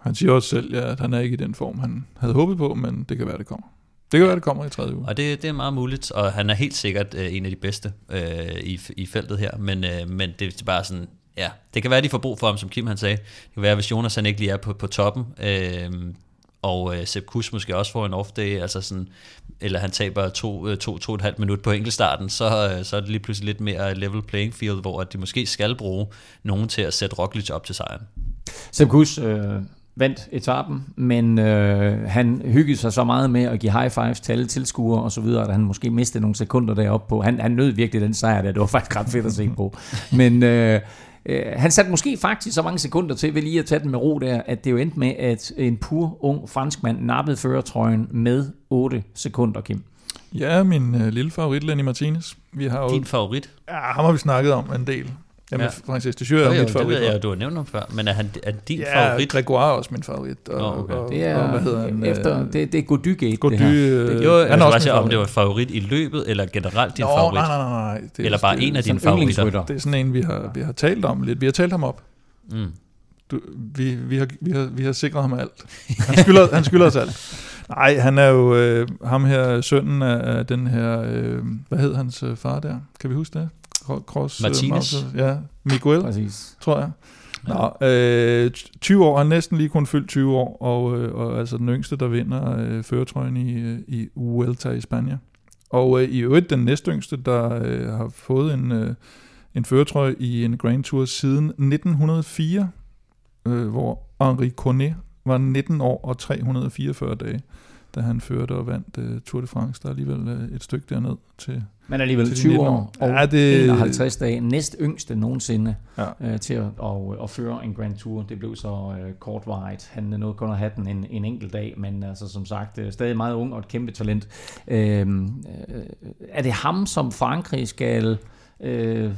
Han siger også selv, ja, at han er ikke i den form, han havde håbet på, men det kan være, det kommer. Det kan være, det kommer i tredje uge. Og det, det er meget muligt, og han er helt sikkert øh, en af de bedste øh, i, i feltet her, men, øh, men det er bare sådan, ja, det kan være, de får brug for ham, som Kim han sagde. Det kan være, hvis Jonas han ikke lige er på, på toppen, øh, og øh, Sepp Kuss måske også får en off-day, altså sådan, eller han taber to, øh, to, to et halvt minut på enkeltstarten, så, øh, så er det lige pludselig lidt mere level playing field, hvor de måske skal bruge nogen til at sætte Roglic op til sejren. Sepp Kuss, øh, vandt etappen, men øh, han hyggede sig så meget med at give high fives til alle tilskuere og så videre, at han måske mistede nogle sekunder deroppe på. Han, han nød virkelig den sejr der, det var faktisk ret fedt at se på. Men øh, øh, han satte måske faktisk så mange sekunder til ved lige at tage den med ro der, at det jo endte med, at en pur ung franskmand nappede førertrøjen med 8 sekunder, Kim. Ja, min øh, lille favorit, Lenny Martinez. Vi har jo, Din favorit? Ja, ham har vi snakket om en del. Jamen, ja. Francis de Jure er jo, mit favorit. Det ved jeg, du har nævnt ham før, men er han er din ja, favorit? Ja, Gregoire er også min favorit. Og, oh, okay. og, det er, og, hvad hedder han? Efter, det, det er Godygate, Gody, det her. Det, jo, han er også sige, om det var favorit i løbet, eller generelt din Nå, favorit. Nej, nej, nej. nej. Det, eller bare det, en af dine favoritter. Det er sådan en, vi har, vi har talt om lidt. Vi har talt ham op. Mm. Du, vi, vi, har, vi, har, vi har sikret ham alt. Han skylder, han skylder os alt. Nej, han er jo øh, ham her, sønnen af, af den her, øh, hvad hed hans øh, far der? Kan vi huske det? Cross, Martinez. Uh, ja, Miguel, Præcis. tror jeg. Nå, øh, 20 år, han næsten lige kun fyldt 20 år, og, øh, og altså den yngste, der vinder øh, føretrøjen i, øh, i Vuelta i Spanien. Og øh, i øvrigt den næstyngste, der øh, har fået en, øh, en føretrøje i en Grand Tour siden 1904, øh, hvor Henri Cornet var 19 år og 344 dage da han førte og vandt uh, Tour de France. Der er alligevel uh, et stykke derned til Men alligevel til 20 år og ja, det, 51 dage. Næst yngste nogensinde ja. uh, til at, og, at føre en Grand Tour. Det blev så uh, kortvarigt. Han nåede kun at have den en, en enkelt dag, men altså, som sagt, uh, stadig meget ung og et kæmpe talent. Uh, uh, er det ham, som Frankrig skal... Uh,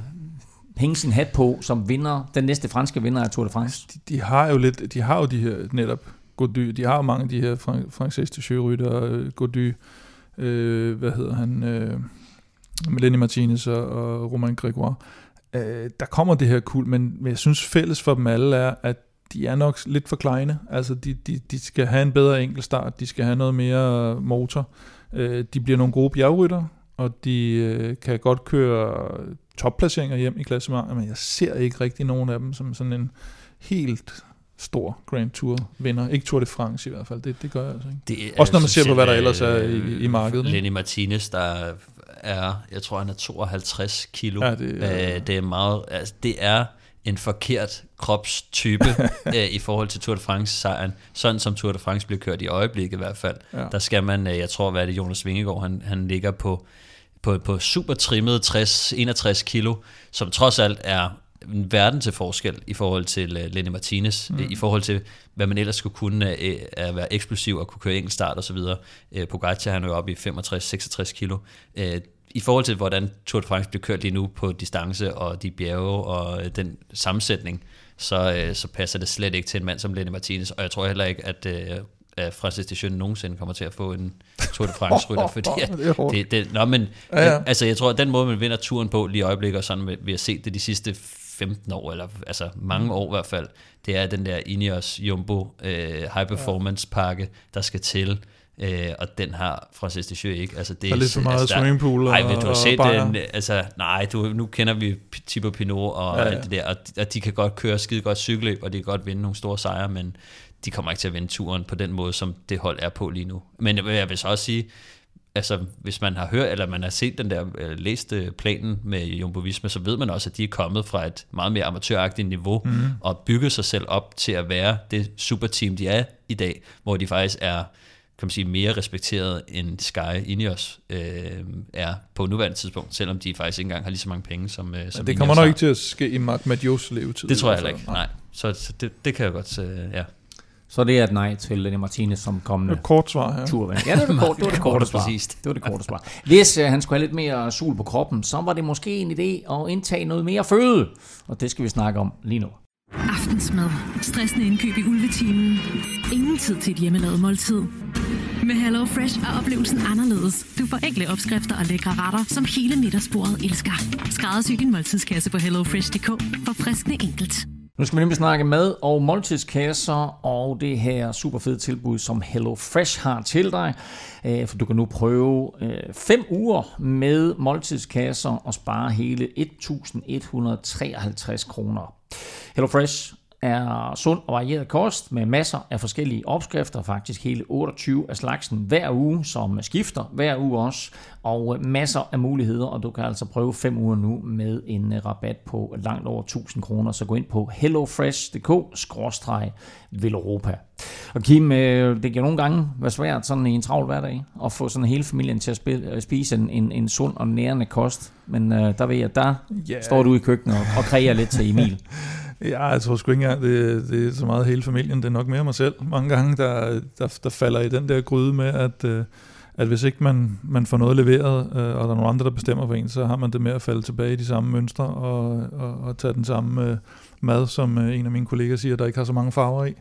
hænge sin hat på som vinder, den næste franske vinder af Tour de France? De, de har jo lidt, de har jo de her netop Gody, de har jo mange af de her Francis de Sjørytter, øh, Gody, øh, hvad hedder han, øh, Melanie Martinez og, og Romain Gregoire. Øh, der kommer det her kul, men, men jeg synes fælles for dem alle er, at de er nok lidt for kleine. Altså, de, de, de skal have en bedre enkeltstart, de skal have noget mere motor. Øh, de bliver nogle gode bjergrytter, og de øh, kan godt køre topplaceringer hjem i klassementet, men jeg ser ikke rigtig nogen af dem som sådan en helt stor Grand Tour vinder. Ikke Tour de France i hvert fald, det, det gør jeg altså ikke. Det er, Også når man ser på, hvad der ellers er i, i markedet. Lenny Martinez, der er, jeg tror han er 52 kilo. Ja, det, er, øh, det er meget, altså det er en forkert kropstype øh, i forhold til Tour de France-sejren. Sådan som Tour de France bliver kørt i øjeblikket i hvert fald. Ja. Der skal man, øh, jeg tror, hvad er det, Jonas Vingegaard, han, han ligger på, på, på super trimmet 60-61 kilo, som trods alt er en verden til forskel i forhold til uh, Lenny Martinez, mm. i forhold til, hvad man ellers skulle kunne uh, at være eksplosiv og kunne køre enkelt start og så videre. Uh, Pogacar han er jo oppe i 65-66 kilo. Uh, i forhold til, hvordan Tour de France bliver kørt lige nu på distance og de bjerge og den sammensætning, så, så passer det slet ikke til en mand som Lenny Martinez. Og jeg tror heller ikke, at at Francis Deschamps nogensinde kommer til at få en Tour de France-rytter, fordi at det, det, nå, men, ja, ja. altså, jeg tror, at den måde, man vinder turen på lige i øjeblikket, og sådan vi har set det de sidste 15 år, eller altså mange mm. år i hvert fald, det er den der Ineos Jumbo øh, High Performance pakke, der skal til. Øh, og den har Francis Deschamps ikke. Altså, det er lidt for meget altså, swimmingpool Nej, du har set den, altså, nej, du, nu kender vi Thibaut Pinot og ja, ja. alt det der, og, og de kan godt køre skide godt cykelløb, og de kan godt vinde nogle store sejre, men de kommer ikke til at vinde turen på den måde, som det hold er på lige nu. Men jeg vil så også sige, altså hvis man har hørt, eller man har set den der, øh, læst øh, planen med Jumbo Visma, så ved man også, at de er kommet fra et meget mere amatøragtigt niveau, mm. og bygget sig selv op til at være det superteam, de er i dag, hvor de faktisk er kan man sige, mere respekteret end Sky Ineos øh, er på nuværende tidspunkt, selvom de faktisk ikke engang har lige så mange penge som, øh, som Det kommer nok ikke til at ske i Mark Madios levetid. Det tror jeg heller ikke, nej. Så, så det, det kan jeg godt, øh, ja. Så det er et nej til Lenny Martinez som kommende et kort svar, ja. turven. Ja, det var det, kort, det, var det korte svar. Det var det korte svar. Hvis uh, han skulle have lidt mere sol på kroppen, så var det måske en idé at indtage noget mere føde. Og det skal vi snakke om lige nu. Aftensmad. Stressende indkøb i ulvetimen. Ingen tid til et hjemmelavet måltid. Med Hello Fresh er oplevelsen anderledes. Du får enkle opskrifter og lækre retter, som hele middagsbordet elsker. Skræddersy din måltidskasse på hellofresh.dk for friskende enkelt. Nu skal vi nemlig snakke mad og måltidskasser og det her super fede tilbud, som Hello Fresh har til dig. Øh, for du kan nu prøve øh, 5 uger med måltidskasser og spare hele 1.153 kroner. Hello Fresh er sund og varieret kost med masser af forskellige opskrifter, faktisk hele 28 af slagsen hver uge, som skifter hver uge også, og masser af muligheder, og du kan altså prøve 5 uger nu med en rabat på langt over 1000 kroner, så gå ind på hellofresh.dk-veleuropa. Og Kim, øh, det kan nogle gange være svært sådan i en travl hverdag at få sådan hele familien til at spise en, en, en sund og nærende kost, men øh, der ved jeg, der yeah. står du i køkkenet og, og kræger lidt til Emil. Ja, jeg tror sgu ikke engang, det, det er så meget hele familien. Det er nok mere mig selv. Mange gange, der, der, der falder i den der gryde med, at, øh, at hvis ikke man, man får noget leveret, øh, og der er nogle andre, der bestemmer for en, så har man det med at falde tilbage i de samme mønstre og, og, og tage den samme øh, mad, som en af mine kolleger siger, der ikke har så mange farver i.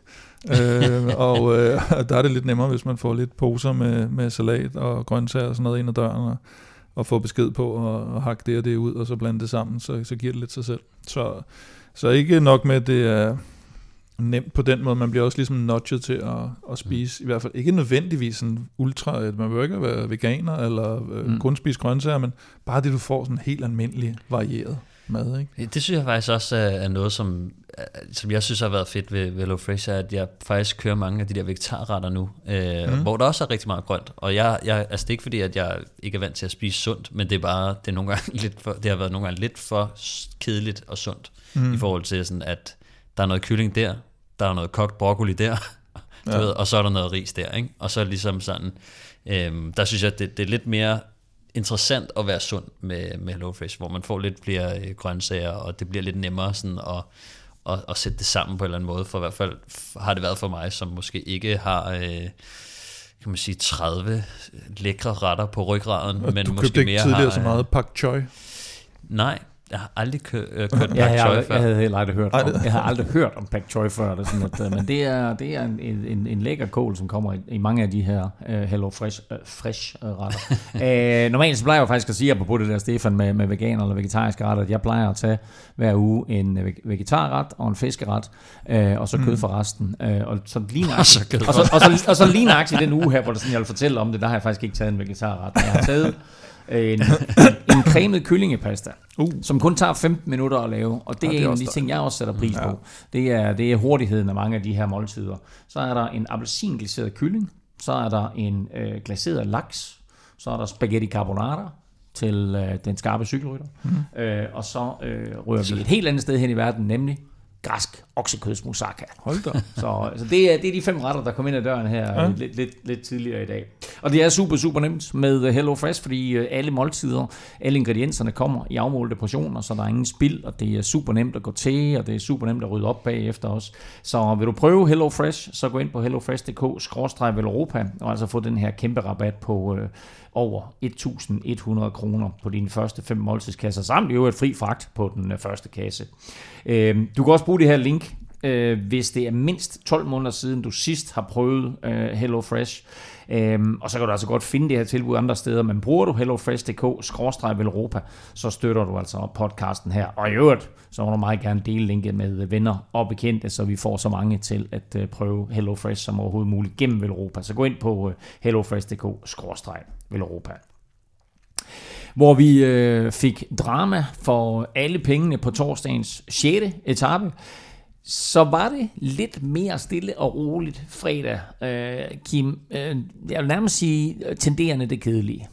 øh, og øh, der er det lidt nemmere, hvis man får lidt poser med, med salat og grøntsager og sådan noget ind ad døren, og, og får besked på at, at hakke det og det ud, og så blande det sammen, så, så giver det lidt sig selv. Så så ikke nok med, at det er nemt på den måde, man bliver også ligesom nudget til at, at spise, mm. i hvert fald ikke nødvendigvis sådan ultra, man behøver ikke være veganer eller øh, mm. kun spise grøntsager, men bare det, du får sådan helt almindelig varieret mad. Ikke? Det synes jeg faktisk også er noget, som, som jeg synes har været fedt ved, ved Fresh, er, at jeg faktisk kører mange af de der vegetarretter nu, øh, mm. hvor der også er rigtig meget grønt. Og jeg, jeg, altså det er ikke fordi, at jeg ikke er vant til at spise sundt, men det er bare, det, er nogle gange lidt for, det har været nogle gange lidt for kedeligt og sundt mm. i forhold til sådan, at der er noget kylling der, der er noget kogt broccoli der, du ja. ved, og så er der noget ris der, ikke? Og så ligesom sådan, øhm, der synes jeg, det, det er lidt mere interessant at være sund med, med HelloFresh, hvor man får lidt flere øh, grøntsager, og det bliver lidt nemmere sådan at, at, at sætte det sammen på en eller anden måde, for i hvert fald har det været for mig, som måske ikke har... Øh, kan man sige, 30 lækre retter på ryggraden. Og men du måske ikke mere tidligere har, så meget pak choi? Nej, jeg har aldrig kø- øh, kørt ja, pak choi før. Jeg havde heller aldrig hørt om, jeg har aldrig hørt om pak choi før. Det sådan øh, men det er, det er en, en, en lækker kål, som kommer i, i mange af de her uh, Hello Fresh, uh, fresh uh, retter. uh, normalt så plejer jeg faktisk at sige, på det der Stefan med, med veganer eller vegetariske retter, at jeg plejer at tage hver uge en vegetarret og en fiskeret, uh, og så kød mm. for resten. Uh, og så lige og, så og, så, og, så, og så lige nøjagtigt den uge her, hvor der sådan, jeg vil fortælle om det, der har jeg faktisk ikke taget en vegetarret. Jeg har taget En, en cremet kyllingepasta, uh. som kun tager 15 minutter at lave, og det, ja, det er en af de ting, jeg også sætter pris ja. på. Det er, det er hurtigheden af mange af de her måltider. Så er der en appelsingliseret kylling, så er der en øh, glaseret laks, så er der spaghetti carbonara, til øh, den skarpe cykelrytter. Mm. Øh, og så øh, rører vi et helt andet sted hen i verden, nemlig græsk oksekødsmoussaka. Hold da. Så, så det, er, det er de fem retter, der kom ind ad døren her ja. lidt, lidt, lidt tidligere i dag. Og det er super, super nemt med øh, Hello Fresh, fordi øh, alle måltider, alle ingredienserne kommer i afmålte portioner, så der er ingen spild, og det er super nemt at gå til, og det er super nemt at rydde op bagefter os. Så vil du prøve Hello Fresh, så gå ind på hellofresh.dk-europa og altså få den her kæmpe rabat på øh, over 1.100 kroner på dine første fem måltidskasser, samt jo et fri fragt på den øh, første kasse. Øh, du kan også bruge det her link, øh, hvis det er mindst 12 måneder siden, du sidst har prøvet øh, Hello Fresh. Øhm, og så kan du altså godt finde det her tilbud andre steder, men bruger du hellofresh.dk-europa, så støtter du altså podcasten her. Og i øvrigt, så må du meget gerne dele linket med venner og bekendte, så vi får så mange til at øh, prøve HelloFresh som overhovedet muligt gennem Velropa. Så gå ind på øh, hellofresh.dk-europa hvor vi øh, fik drama for alle pengene på torsdagens 6. etape. Så var det lidt mere stille og roligt fredag, øh, Kim. Øh, jeg vil nærmest sige øh, tenderende det kedelige.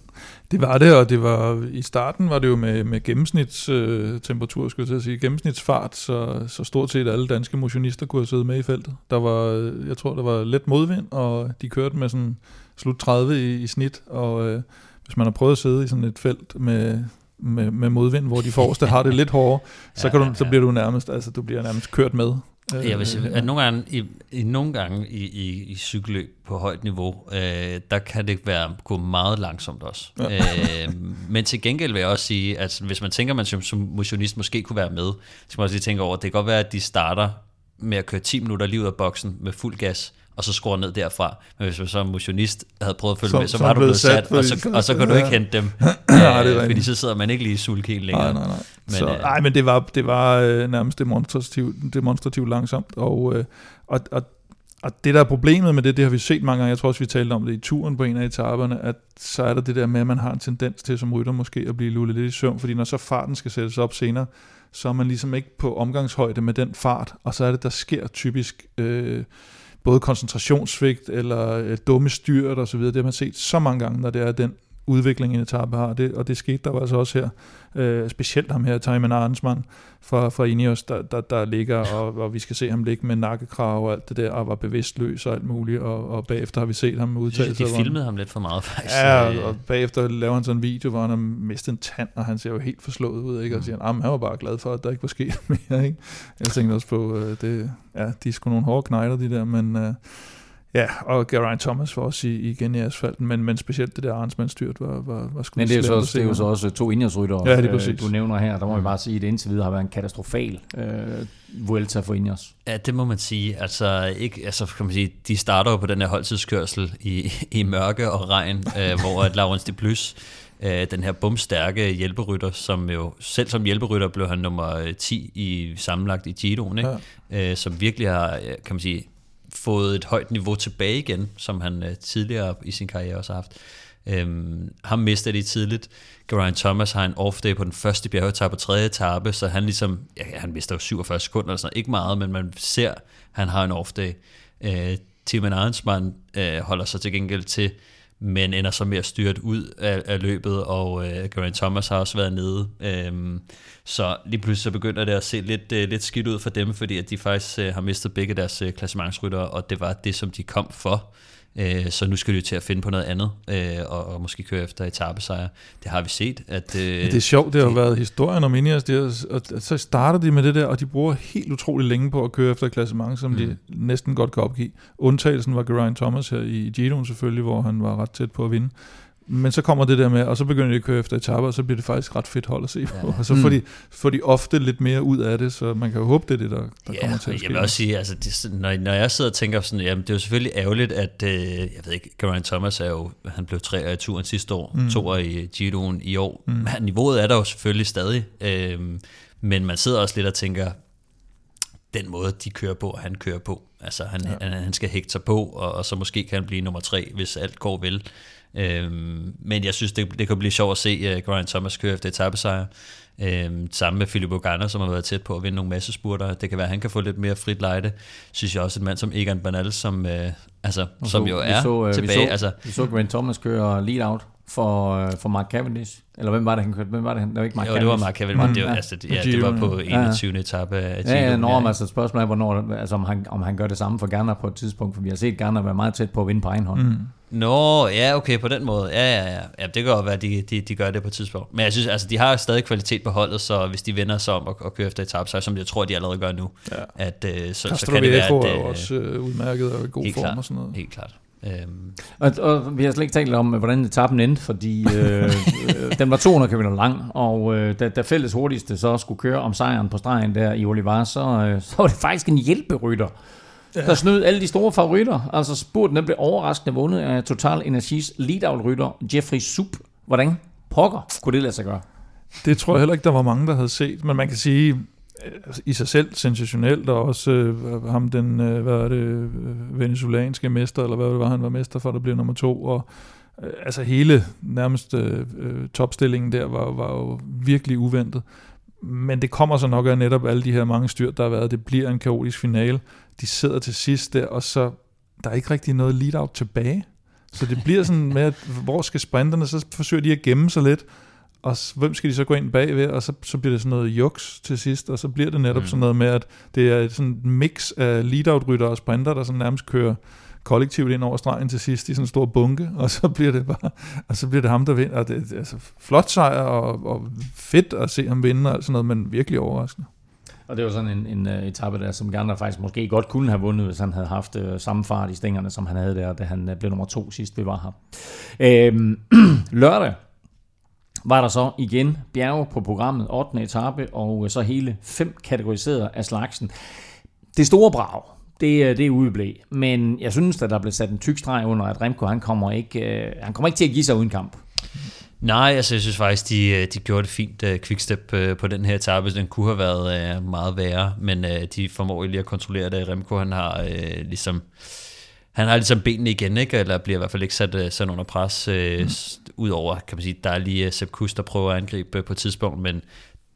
Det var det, og det var i starten var det jo med, med gennemsnitstemperatur, øh, skulle jeg sige, gennemsnitsfart, så, så stort set alle danske motionister kunne have siddet med i feltet. Der var, øh, jeg tror, der var let modvind, og de kørte med sådan slut 30 i, i snit, og øh, hvis man har prøvet at sidde i sådan et felt med, med, med modvind, hvor de forreste har det lidt hårdere, så, kan du, så bliver du nærmest, altså du bliver nærmest kørt med. Jeg vil sige, at nogle gange i, i, nogle gange i, i, i cykelløb på højt niveau, øh, der kan det være gå meget langsomt også. Ja. Øh, men til gengæld vil jeg også sige, at hvis man tænker, at man som, som motionist måske kunne være med, så skal man også lige tænke over, at det kan godt være, at de starter med at køre 10 minutter lige ud af boksen med fuld gas, og så skrue ned derfra. Men hvis man som motionist havde prøvet at følge så, med, så, så var du blevet sat, og så, og så kan du ikke hente dem. ja, det øh, fordi så sidder man ikke lige i sulke længere. Nej, nej, nej. Men, så, øh, nej, men det var, det var øh, nærmest demonstrativt, demonstrativt langsomt, og, øh, og, og og det der er problemet med det, det har vi set mange gange, jeg tror også vi talte om det i turen på en af etaperne, at så er der det der med, at man har en tendens til som rytter måske at blive lullet lidt i søvn, fordi når så farten skal sættes op senere, så er man ligesom ikke på omgangshøjde med den fart, og så er det, der sker typisk øh, både koncentrationssvigt eller øh, dumme styrt og så videre. Det har man set så mange gange, når det er den udvikling, en etape har, det, og det skete der altså også her. Øh, specielt ham her, Taiman Arnsmann fra, fra Ineos, der, der, der ligger, og, og vi skal se ham ligge med nakkekrav og alt det der, og var bevidstløs og alt muligt, og, og bagefter har vi set ham udtale sig. De filmede ham lidt for meget, faktisk. Ja, og, og bagefter laver han sådan en video, hvor han har mistet en tand, og han ser jo helt forslået ud, ikke? og siger, at han var bare glad for, at der ikke var sket mere. Ikke? Jeg tænkte også på, øh, det, ja, de er sgu nogle hårde knejder, de der, men... Øh, Ja, og Geraint Thomas var også i, igen i asfalten, men, men specielt det der Arnsmann styrt var, var, var sgu Men det er, jo så, også, det er jo så også to indjørsrytter, ja, det er præcis. du nævner her. Der må vi bare sige, at det indtil videre har været en katastrofal øh, Vuelta for Ineos. Ja, det må man sige. Altså, ikke, altså kan man sige, de starter jo på den her holdtidskørsel i, i mørke og regn, øh, hvor at Laurens de Plus øh, den her bumstærke hjælperytter, som jo selv som hjælperytter blev han nummer 10 i sammenlagt i Giroen, ikke? Ja. Øh, som virkelig har, kan man sige, fået et højt niveau tilbage igen, som han øh, tidligere i sin karriere også har haft. Øhm, ham mister de tidligt. Geraint Thomas har en off-day på den første bjergetappe på tredje etape, så han ligesom, ja, han mister jo 47 sekunder eller sådan ikke meget, men man ser, at han har en off-day. Øh, Timon Arnsmann øh, holder sig til gengæld til men ender så mere styrt ud af, af løbet, og øh, Geraint Thomas har også været nede. Øhm, så lige pludselig så begynder det at se lidt, øh, lidt skidt ud for dem, fordi at de faktisk øh, har mistet begge deres øh, klassementsrytter, og det var det, som de kom for. Øh, så nu skal de jo til at finde på noget andet, øh, og, og måske køre efter etappesejre. Det har vi set. At, øh, ja, det er sjovt, det har jo været historien om Ineos, det er, og så starter de med det der, og de bruger helt utrolig længe på at køre efter klassement, som mm. de næsten godt kan opgive. Undtagelsen var Geraint Thomas her i Giroen selvfølgelig, hvor han var ret tæt på at vinde. Men så kommer det der med, og så begynder de at køre efter etaper, og så bliver det faktisk ret fedt hold at se på. Ja. Og så får, mm. de, får de ofte lidt mere ud af det, så man kan jo håbe, det er det, der, der ja, kommer til at ske. jeg vil også sige, altså, det, når, når jeg sidder og tænker sådan, jamen det er jo selvfølgelig ærgerligt, at, øh, jeg ved ikke, Geraint Thomas er jo, han blev tre i turen sidste år, mm. to i Giroen i år. Mm. Men niveauet er der jo selvfølgelig stadig, øh, men man sidder også lidt og tænker, den måde, de kører på, og han kører på. Altså, han, ja. han, han skal hægte sig på, og, og så måske kan han blive nummer tre, hvis alt går vel. Øhm, men jeg synes, det, det kan blive sjovt at se uh, Brian Thomas køre efter etappesejr. Øhm, sammen med Philip Ogana, som har været tæt på at vinde nogle masse spurter. Det kan være, at han kan få lidt mere frit lejde. Synes jeg også, en mand som Egan Bernal, som, øh, altså, som jo er så, øh, tilbage. Vi så, altså, vi så Grant Thomas køre lead out for, øh, for Mark Cavendish. Eller hvem var det, han kørte? Hvem var det? Det var ikke Mark jo, Cavendish. det var Mark Cavendish. Mm. Det, var, altså, ja, det var på 21. Ja. etape af Giro. Ja, ja, når, altså spørgsmålet er, hvornår, altså, om, han, om han gør det samme for Garner på et tidspunkt, for vi har set Garner være meget tæt på at vinde på egen hånd. Mm. Nå, ja, okay, på den måde. Ja, ja, ja. ja det kan godt være, at de, de, de gør det på et tidspunkt. Men jeg synes, altså, de har stadig kvalitet på holdet, så hvis de vender sig om og, og kører efter etape, så som jeg tror, de allerede gør nu, ja. at, øh, så, så kan det være, at... er også øh, udmærket og i god form klart, og sådan noget. Helt klart. Øhm. Og, og vi har slet ikke talt om, hvordan etappen endte, fordi øh, øh den var 200 km lang, og øh, da, da fælles hurtigste så skulle køre om sejren på stregen der i Olivar, så, øh, så var det faktisk en hjælperytter, ja. der snød alle de store favoritter. Altså spurten den blev overraskende vundet af Total Energies lead-out-rytter Jeffrey Sup. Hvordan pokker kunne det lade sig gøre? Det tror jeg heller ikke, der var mange, der havde set, men man kan sige, øh, i sig selv sensationelt, og også øh, ham den, øh, hvad er det, øh, venezuelanske mester, eller hvad det var, han var mester for, der blev nummer to, og øh, altså hele nærmest øh, topstillingen der var, var jo virkelig uventet. Men det kommer så nok af netop alle de her mange styr, der har været. Det bliver en kaotisk finale. De sidder til sidst der, og så der er ikke rigtig noget lead-out tilbage. Så det bliver sådan med, at hvor skal sprinterne, så forsøger de at gemme sig lidt, og hvem skal de så gå ind bagved, og så, så bliver det sådan noget juks til sidst, og så bliver det netop mm. sådan noget med, at det er sådan en mix af lead-out-rytter og sprinter, der sådan nærmest kører kollektivt ind over stregen til sidst i sådan en stor bunke, og så bliver det bare, og så bliver det ham, der vinder. Og det, det er altså flot sejr, og, og fedt at se ham vinde, og sådan noget, men virkelig overraskende. Og det var sådan en, en uh, etape der, som Gander faktisk måske godt kunne have vundet, hvis han havde haft uh, samme fart i stængerne, som han havde der, da han uh, blev nummer to sidst, vi var her. Øhm, lørdag, var der så igen bjerge på programmet, 8. etape, og uh, så hele fem kategoriseret af slagsen. Det store brag, det, øh, det er udeblev. Men jeg synes, at der blev sat en tyk streg under, at Remco han kommer ikke, øh, han kommer ikke til at give sig uden kamp. Nej, altså jeg synes faktisk, de, de gjorde det fint uh, quickstep uh, på den her etape. Den kunne have været uh, meget værre, men uh, de formår lige at kontrollere det. Remco han har uh, ligesom han har ligesom benene igen, ikke? eller bliver i hvert fald ikke sat uh, sådan under pres, uh, mm. udover, kan man sige, der er lige Sepp Kuss, der prøver at angribe uh, på et tidspunkt, men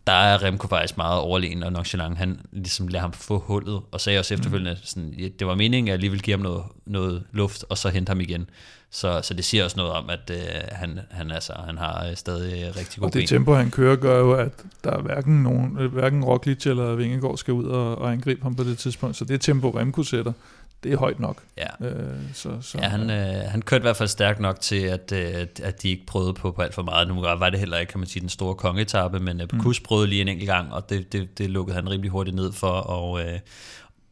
der er Remco faktisk meget overlegen, og nonchalant, han ligesom lader ham få hullet, og sagde også efterfølgende, sådan, det var meningen, at jeg lige ville give ham noget, noget luft, og så hente ham igen. Så, så det siger også noget om, at uh, han, han, altså, han har uh, stadig rigtig god Og det ben. tempo, han kører, gør jo, at der er hverken, nogen, hverken Roglic eller Vingegaard skal ud og, og angribe ham på det tidspunkt. Så det tempo, Remco sætter, det er højt nok. Ja, øh, så, så, ja han, øh, han kørte i hvert fald stærkt nok til, at, øh, at de ikke prøvede på, på alt for meget. Nu var det heller ikke, kan man sige, den store kongetappe, men øh, mm. Kus prøvede lige en enkelt gang, og det, det, det lukkede han rimelig hurtigt ned for, og... Øh,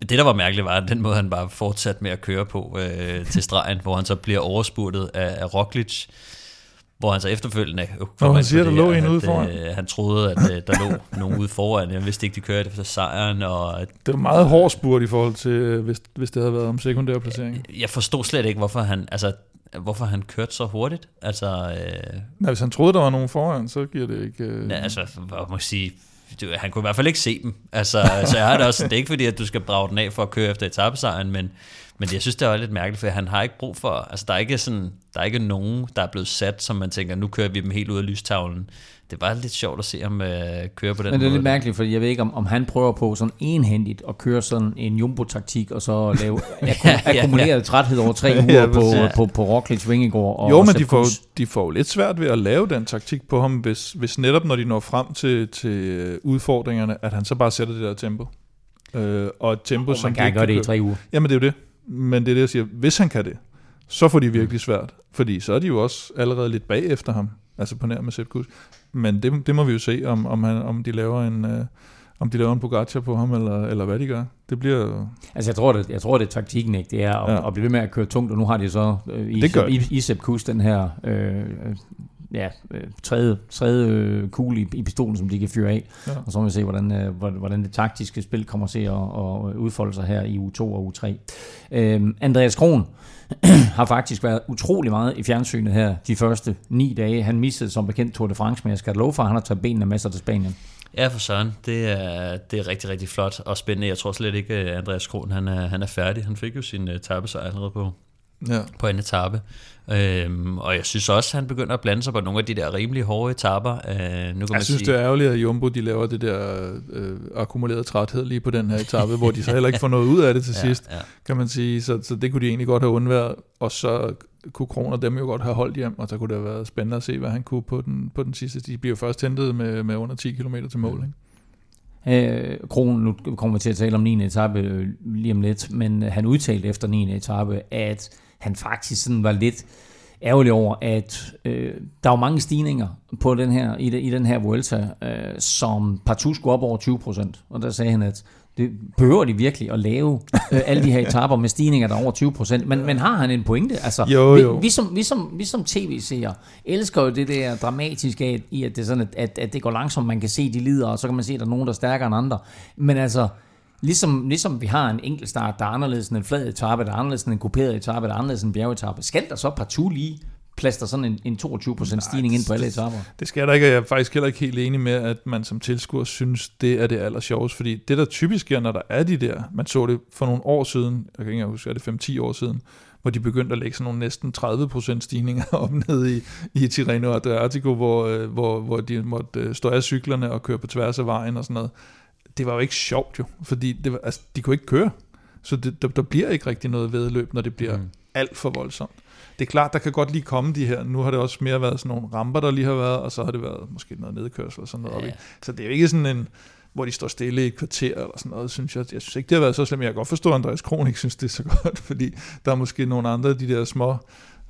det, der var mærkeligt, var den måde, han bare fortsatte med at køre på øh, til stregen, hvor han så bliver overspurtet af, af Roglic, hvor han så efterfølgende Nå, han siger, der lå en ude foran. Øh, han troede, at øh, der lå nogen ude foran. Jeg vidste ikke, de kørte efter sejren. Og, det var meget hård spurt i forhold til, øh, hvis, hvis det havde været om sekundær placering. Jeg forstod slet ikke, hvorfor han, altså, hvorfor han kørte så hurtigt. Altså, øh, Nej, hvis han troede, der var nogen foran, så giver det ikke... Øh... Ja, altså, hvad må jeg sige, han kunne i hvert fald ikke se dem. Altså, så jeg har det også, det er ikke fordi, at du skal brage den af for at køre efter etappesejren, men men jeg synes, det er lidt mærkeligt, for han har ikke brug for... Altså, der er ikke, sådan, der er ikke nogen, der er blevet sat, som man tænker, nu kører vi dem helt ud af lystavlen. Det var lidt sjovt at se ham øh, køre på den måde. Men det er måde. lidt mærkeligt, for jeg ved ikke, om, om han prøver på sådan enhændigt at køre sådan en jumbo-taktik, og så lave akkumuleret ja, ja. træthed over tre uger ja, på, ja. på, på, på Roglic, Vingegaard og Jo, men de får, de får lidt svært ved at lave den taktik på ham, hvis, hvis netop når de når frem til, til udfordringerne, at han så bare sætter det der tempo. Øh, og et tempo, og som man kan gøre det i tre uger. Jamen det er jo det. Men det er det, jeg siger. Hvis han kan det, så får de virkelig svært. Fordi så er de jo også allerede lidt bag efter ham. Altså på nær med Sepp Men det, det må vi jo se, om, om, han, om de laver en... Øh, om de laver en Pogacar på ham, eller, eller hvad de gør. Det bliver... Altså, jeg tror, det, jeg tror, det er taktikken, ikke? Det er at, ja. at blive ved med at køre tungt, og nu har de så øh, i, det i, i Sepp Kuss den her øh, ja, øh, tredje, tredje øh, kugle i, i pistolen, som de kan fyre af. Ja. Og så må vi se, hvordan, øh, hvordan det taktiske spil kommer til at, at udfolde sig her i u 2 og u 3. Øhm, Andreas Kron har faktisk været utrolig meget i fjernsynet her de første ni dage. Han missede som bekendt Tour de France, men jeg skal love for, at han har taget benene med sig til Spanien. Ja, for Søren. Det er, det er rigtig, rigtig flot og spændende. Jeg tror slet ikke, at Andreas Kron han er, han er færdig. Han fik jo sin uh, tabesejr allerede på, ja. på en etape. Øhm, og jeg synes også, at han begynder at blande sig på nogle af de der rimelig hårde etaper. Øh, nu kan jeg man synes, sige, det er ærgerligt, at Jumbo de laver det der øh, akkumulerede træthed lige på den her etape, hvor de så heller ikke får noget ud af det til ja, sidst, ja. kan man sige. Så, så det kunne de egentlig godt have undværet. Og så kunne Kroner dem jo godt have holdt hjem, og så kunne det have været spændende at se, hvad han kunne på den, på den sidste. De bliver først hentet med, med under 10 km til mål, ikke? Øh, Kronen, nu kommer vi til at tale om 9. etape øh, lige om lidt, men han udtalte efter 9. etape, at han faktisk sådan var lidt ærgerlig over, at øh, der var mange stigninger på den her, i, i den her Vuelta, øh, som partout skulle op over 20 procent. Og der sagde han, at det behøver de virkelig at lave øh, alle de her etaper med stigninger der over 20 procent. Men, men har han en pointe? Altså, jo, jo. Vi, vi, som, vi, som, vi som tv-seere elsker jo det der dramatiske i, at det, er sådan, at, at, at det går langsomt, man kan se, de lider, og så kan man se, at der er nogen, der er stærkere end andre. Men altså, Ligesom, ligesom vi har en enkelt start, der er anderledes end en flad etape, der er anderledes end en kuperet etape, der er anderledes end en bjergetappe. Skal der så partout lige plaster sådan en, en 22% stigning ind på alle etaper. Det skal der ikke, og jeg er faktisk heller ikke helt enig med, at man som tilskuer synes, det er det aller sjoveste, fordi det der typisk sker, når der er de der, man så det for nogle år siden, jeg kan ikke huske, er det 5-10 år siden, hvor de begyndte at lægge sådan nogle næsten 30% stigninger op ned i, i Tirreno Adriatico, hvor, øh, hvor, hvor de måtte øh, stå af cyklerne og køre på tværs af vejen og sådan noget. Det var jo ikke sjovt jo, fordi det var, altså, de kunne ikke køre. Så det, der, der bliver ikke rigtig noget vedløb, når det bliver mm. alt for voldsomt det er klart, der kan godt lige komme de her. Nu har det også mere været sådan nogle ramper, der lige har været, og så har det været måske noget nedkørsel og sådan noget. Ja. Så det er jo ikke sådan en, hvor de står stille i et kvarter eller sådan noget, synes jeg. Jeg synes ikke, det har været så slemt. Jeg kan godt forstå, at Andreas Kronik synes, det er så godt, fordi der er måske nogle andre af de der små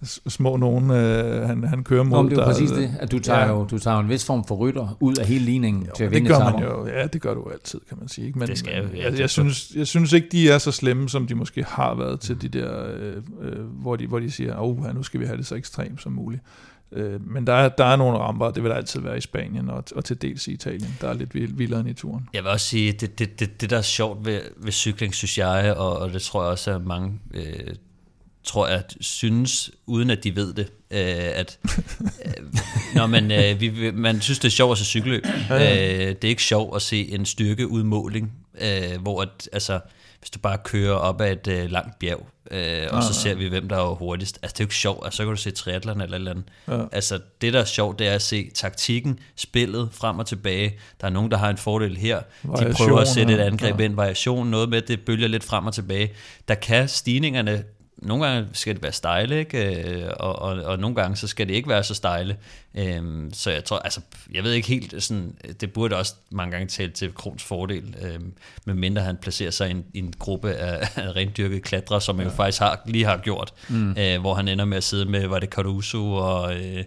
små nogen, øh, han, han kører mod. Nå, det er jo præcis det, at du tager, ja. jo, du tager jo en vis form for rytter ud af hele ligningen jo, til at vinde det gør man jo, Ja, det gør du altid, kan man sige. Ikke? Men, det skal, ja, jeg, jeg, synes, jeg synes ikke, de er så slemme, som de måske har været til de der, øh, øh, hvor, de, hvor de siger, oh, nu skal vi have det så ekstremt som muligt. Øh, men der er, der er nogle ramper, det vil der altid være i Spanien og, og til dels i Italien. Der er lidt vildere end i turen. Jeg vil også sige, det, det, det, det der er sjovt ved, ved cykling, synes jeg, og, og det tror jeg også, at mange øh, tror jeg, synes, uden at de ved det, øh, at øh, når man, øh, vi, man synes, det er sjovt at se cykelløb. Øh, det er ikke sjovt at se en styrkeudmåling, øh, hvor at, altså, hvis du bare kører op ad et øh, langt bjerg, øh, og så ser vi, hvem der er hurtigst. Altså, det er jo ikke sjovt. Altså, så kan du se triathlon eller eller andet. Ja. Altså, det der er sjovt, det er at se taktikken, spillet frem og tilbage. Der er nogen, der har en fordel her. Variation, De prøver at sætte et angreb ja. ind. Variation, noget med, det bølger lidt frem og tilbage. Der kan stigningerne nogle gange skal det være stejle, ikke? Øh, og, og, og nogle gange så skal det ikke være så stejle. Øhm, så jeg tror, altså, jeg ved ikke helt, sådan, det burde også mange gange tale til Krons fordel, øhm, medmindre han placerer sig i en, i en gruppe af, af rendyrkede klatre, som ja. jo faktisk har, lige har gjort, mm. øh, hvor han ender med at sidde med, var det Caruso og... Øh,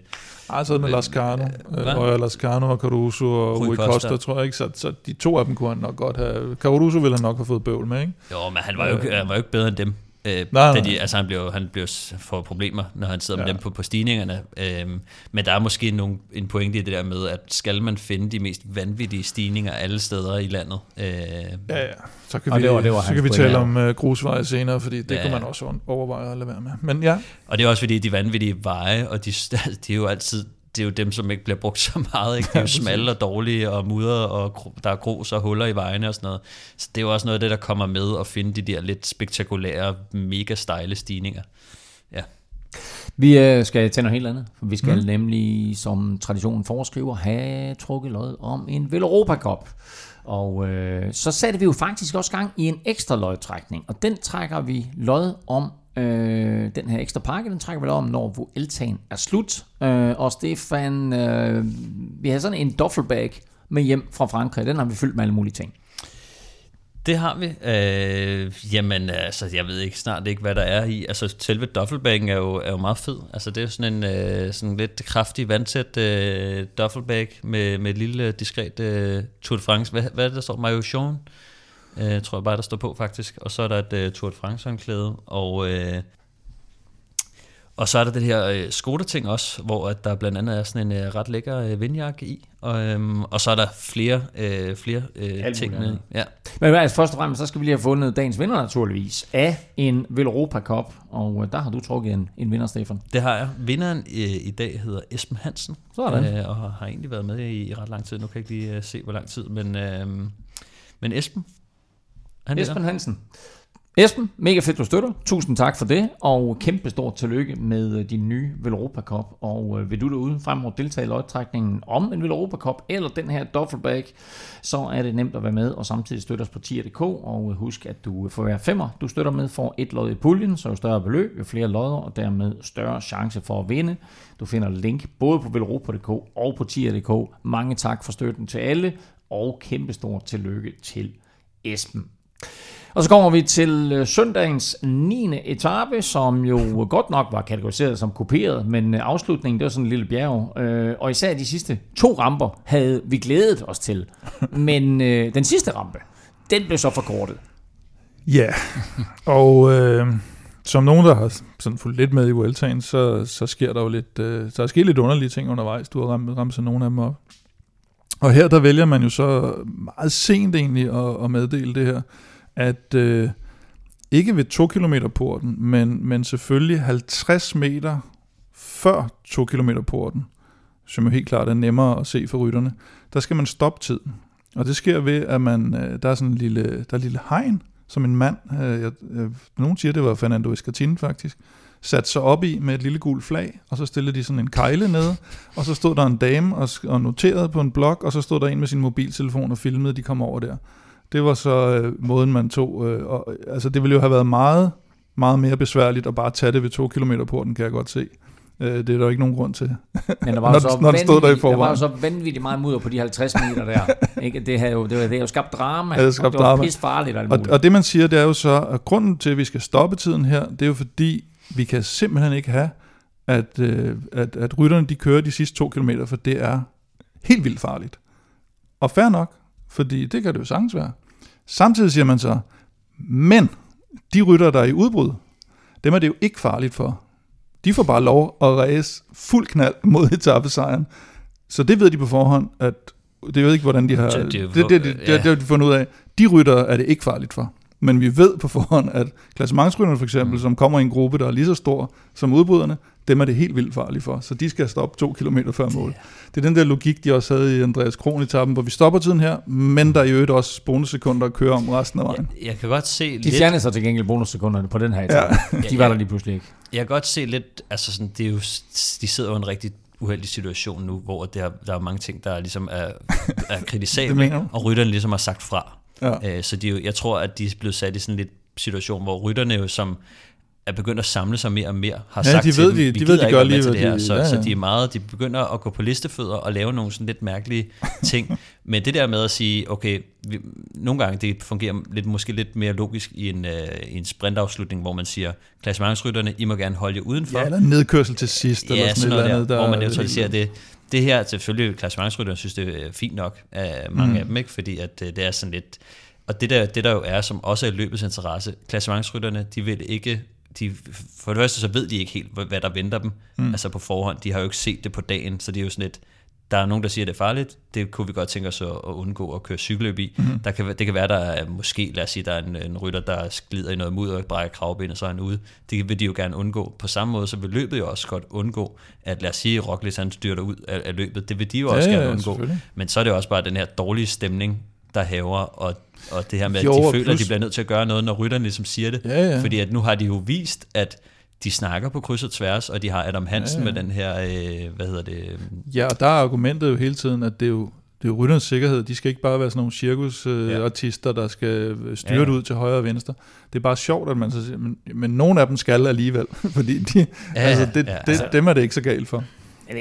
sidder med Lascano, øh, og Lascano og Caruso og Rui Costa, Costa, tror jeg ikke. Så, så de to af dem kunne han nok godt have... Caruso ville han nok have fået bøvl med, ikke? Jo, men han var jo, øh, han var jo ikke bedre end dem. Øh, nej, nej. De, altså han bliver, han bliver for problemer, når han sidder ja. med dem på, på stigningerne. Øh, men der er måske nogle, en pointe i det der med, at skal man finde de mest vanvittige stigninger alle steder i landet? Øh, ja, ja. Så kan vi, det var, det var så kan vi tale om uh, grusveje senere, fordi det ja. kunne man også overveje at lade være med. Men ja. Og det er også fordi, de vanvittige veje, og de, de er jo altid det er jo dem, som ikke bliver brugt så meget. Ikke? De er jo smalle og dårlige og mudder, og der er grus og huller i vejene og sådan noget. Så det er jo også noget af det, der kommer med at finde de der lidt spektakulære, mega stejle stigninger. Ja. Vi øh, skal til noget helt andet. For vi skal mm. nemlig, som traditionen foreskriver, have trukket lod om en Veloropa Cup. Og øh, så satte vi jo faktisk også gang i en ekstra lodtrækning, og den trækker vi lod om Øh, den her ekstra pakke, den trækker vi om, når Vueltaen er slut. Øh, og Stefan, øh, vi har sådan en duffelbag med hjem fra Frankrig. Den har vi fyldt med alle mulige ting. Det har vi. Øh, jamen, altså, jeg ved ikke snart ikke, hvad der er i. Altså, selve duffelbaggen er jo, er jo meget fed. Altså, det er jo sådan en øh, sådan lidt kraftig, vandtæt øh, duffelbag med, med et lille, øh, diskret øh, Tour de France. Hvad, hvad er det, der står? Maillot? Øh, tror jeg bare, der står på faktisk. Og så er der et uh, Tour de France-håndklæde, og, øh, og så er der det her øh, Skoda-ting også, hvor at der blandt andet er sådan en øh, ret lækker øh, vindjakke i, og, øh, og så er der flere, øh, flere øh, ting med. Ja. Men altså, først og fremmest, så skal vi lige have fundet dagens vinder naturligvis af en Velropa Cup, og øh, der har du trukket en, en vinder, Stefan. Det har jeg. Vinderen i, i dag hedder Esben Hansen, Sådan. øh, og har egentlig været med i, i ret lang tid. Nu kan jeg ikke lige uh, se, hvor lang tid, men, øh, men Esben, han Esben vinder. Hansen. Esben, mega fedt, du støtter. Tusind tak for det, og kæmpe stort tillykke med øh, din nye Velropa Cup. Og øh, vil du derude fremover deltage i lodtrækningen om en Velropa Cup eller den her Duffelbag, så er det nemt at være med og samtidig støtte os på tier.dk. Og øh, husk, at du for hver femmer, du støtter med, får et lod i puljen, så jo større beløb, jo flere lodder, og dermed større chance for at vinde. Du finder link både på velropa.dk og på tier.dk. Mange tak for støtten til alle, og kæmpe stort tillykke til Esben. Og så kommer vi til øh, søndagens 9. etape, som jo godt nok var kategoriseret som kuperet, men øh, afslutningen, det var sådan en lille bjerg. Øh, Og især de sidste to ramper havde vi glædet os til. Men den sidste rampe, den blev så forkortet. Ja, og øh, som nogen, der har sådan fulgt lidt med i Vueltaen, så, så sker der jo lidt, øh, der er sket lidt underlige ting undervejs. Du har ramt, ramt så nogle af dem op. Og her der vælger man jo så meget sent egentlig at, at meddele det her, at øh, ikke ved 2 km porten, men, men selvfølgelig 50 meter før 2 km porten, som jo helt klart er nemmere at se for rytterne, der skal man stoppe tiden. Og det sker ved, at man, øh, der er sådan en lille, der er en lille hegn, som en mand, øh, jeg, øh, nogen siger, det var Fernando Escartin faktisk, satte sig op i med et lille gult flag, og så stillede de sådan en kejle nede, og så stod der en dame og, og noterede på en blok, og så stod der en med sin mobiltelefon og filmede, de kom over der. Det var så øh, måden, man tog. Øh, og, altså, det ville jo have været meget, meget mere besværligt at bare tage det ved to kilometer på den, kan jeg godt se. Øh, det er der ikke nogen grund til. Men der var, Når jo så når stod der i vanvittigt- der var jo forvejen. så vanvittigt meget mudder på de 50 meter der. Ikke? Det, havde jo, det, havde jo skabt drama, det og skabte det var drama. pis farligt. Og, Og, og det man siger, det er jo så, at grunden til, at vi skal stoppe tiden her, det er jo fordi, vi kan simpelthen ikke have, at, øh, at, at rytterne de kører de sidste to kilometer, for det er helt vildt farligt. Og fair nok, fordi det kan det jo sagtens være. Samtidig siger man så, men de rytter, der er i udbrud, dem er det jo ikke farligt for. De får bare lov at ræse fuld knald mod etappesejren. Så det ved de på forhånd, at det ved ikke, hvordan de har... Det, det det, det, det, det, ja. det har de fundet ud af. De rytter er det ikke farligt for. Men vi ved på forhånd, at klassementsrytterne for eksempel, mm. som kommer i en gruppe, der er lige så stor som udbryderne, dem er det helt vildt farligt for. Så de skal stoppe to kilometer før mål. Det er den der logik, de også havde i Andreas Kron-etappen, hvor vi stopper tiden her, men der er i øvrigt også bonussekunder at køre om resten af vejen. Jeg, jeg kan godt se de lidt... fjernede så til gengæld bonussekunderne på den her etape. Ja. De var der lige pludselig ikke. Jeg kan godt se lidt, altså sådan, det er jo, de sidder jo i en rigtig uheldig situation nu, hvor det er, der er mange ting, der ligesom er, er kritisable, og rytterne ligesom har sagt fra. Ja. Øh, så de, jo- jeg tror, at de er blevet sat i sådan lidt situation, hvor rytterne jo som er begyndt at samle sig mere og mere, har Ja, sagt de til ved, dem, de- vi de ved, de ikke gør lige, til det her, de- så, ja, så ja. de er meget, de begynder at gå på listefødder og lave nogle sådan lidt mærkelige ting, men det der med at sige, okay, vi, nogle gange det fungerer lidt, måske lidt mere logisk i en, øh, i en sprintafslutning, hvor man siger, klassementsrytterne, I må gerne holde jer udenfor, Ja, eller nedkørsel til sidst, eller Ja, sådan, sådan et noget eller andet. Der hvor man er neutraliserer det. Det her, selvfølgelig, klassementsrytterne synes, det er fint nok af mange Mm. af dem, ikke? fordi at, øh, det er sådan lidt... Og det der, det der jo er, som også er løbets interesse, klassementsrytterne, de vil ikke... De, for det første, så ved de ikke helt, hvad der venter dem, mm. altså på forhånd. De har jo ikke set det på dagen, så det er jo sådan lidt... Der er nogen, der siger, at det er farligt. Det kunne vi godt tænke os at, at undgå at køre cykelløb i. Mm. Der kan, det kan være, der er måske, lad os sige, der er en, en rytter, der glider i noget mudder og brækker kravbenet, så er han ude. Det vil de jo gerne undgå. På samme måde, så vil løbet jo også godt undgå, at lad os sige, Roglic han styrter ud af, af løbet. Det vil de jo Ja, også ja, gerne undgå. selvfølgelig. Men så er det også bare den her dårlige stemning, der hæver, og, og det her med, at Jo, de og føler, at de plus- bliver nødt til at gøre noget, når rytterne ligesom siger det. Ja, ja. Fordi at nu har de jo vist, at de snakker på kryds og tværs, og de har Adam Hansen Ja, ja, ja. med den her, øh, hvad hedder det, Ja, og der er argumentet jo hele tiden, at det er jo, det er jo rytternes sikkerhed. De skal ikke bare være sådan nogle cirkusartister, øh, artister, der skal styre Ja, det ja. ud til højre og venstre. Det er bare sjovt, at man så siger, men, men nogle af dem skal alligevel, fordi de, ja, Ja, altså, det, ja, det, altså- dem er det ikke så galt for.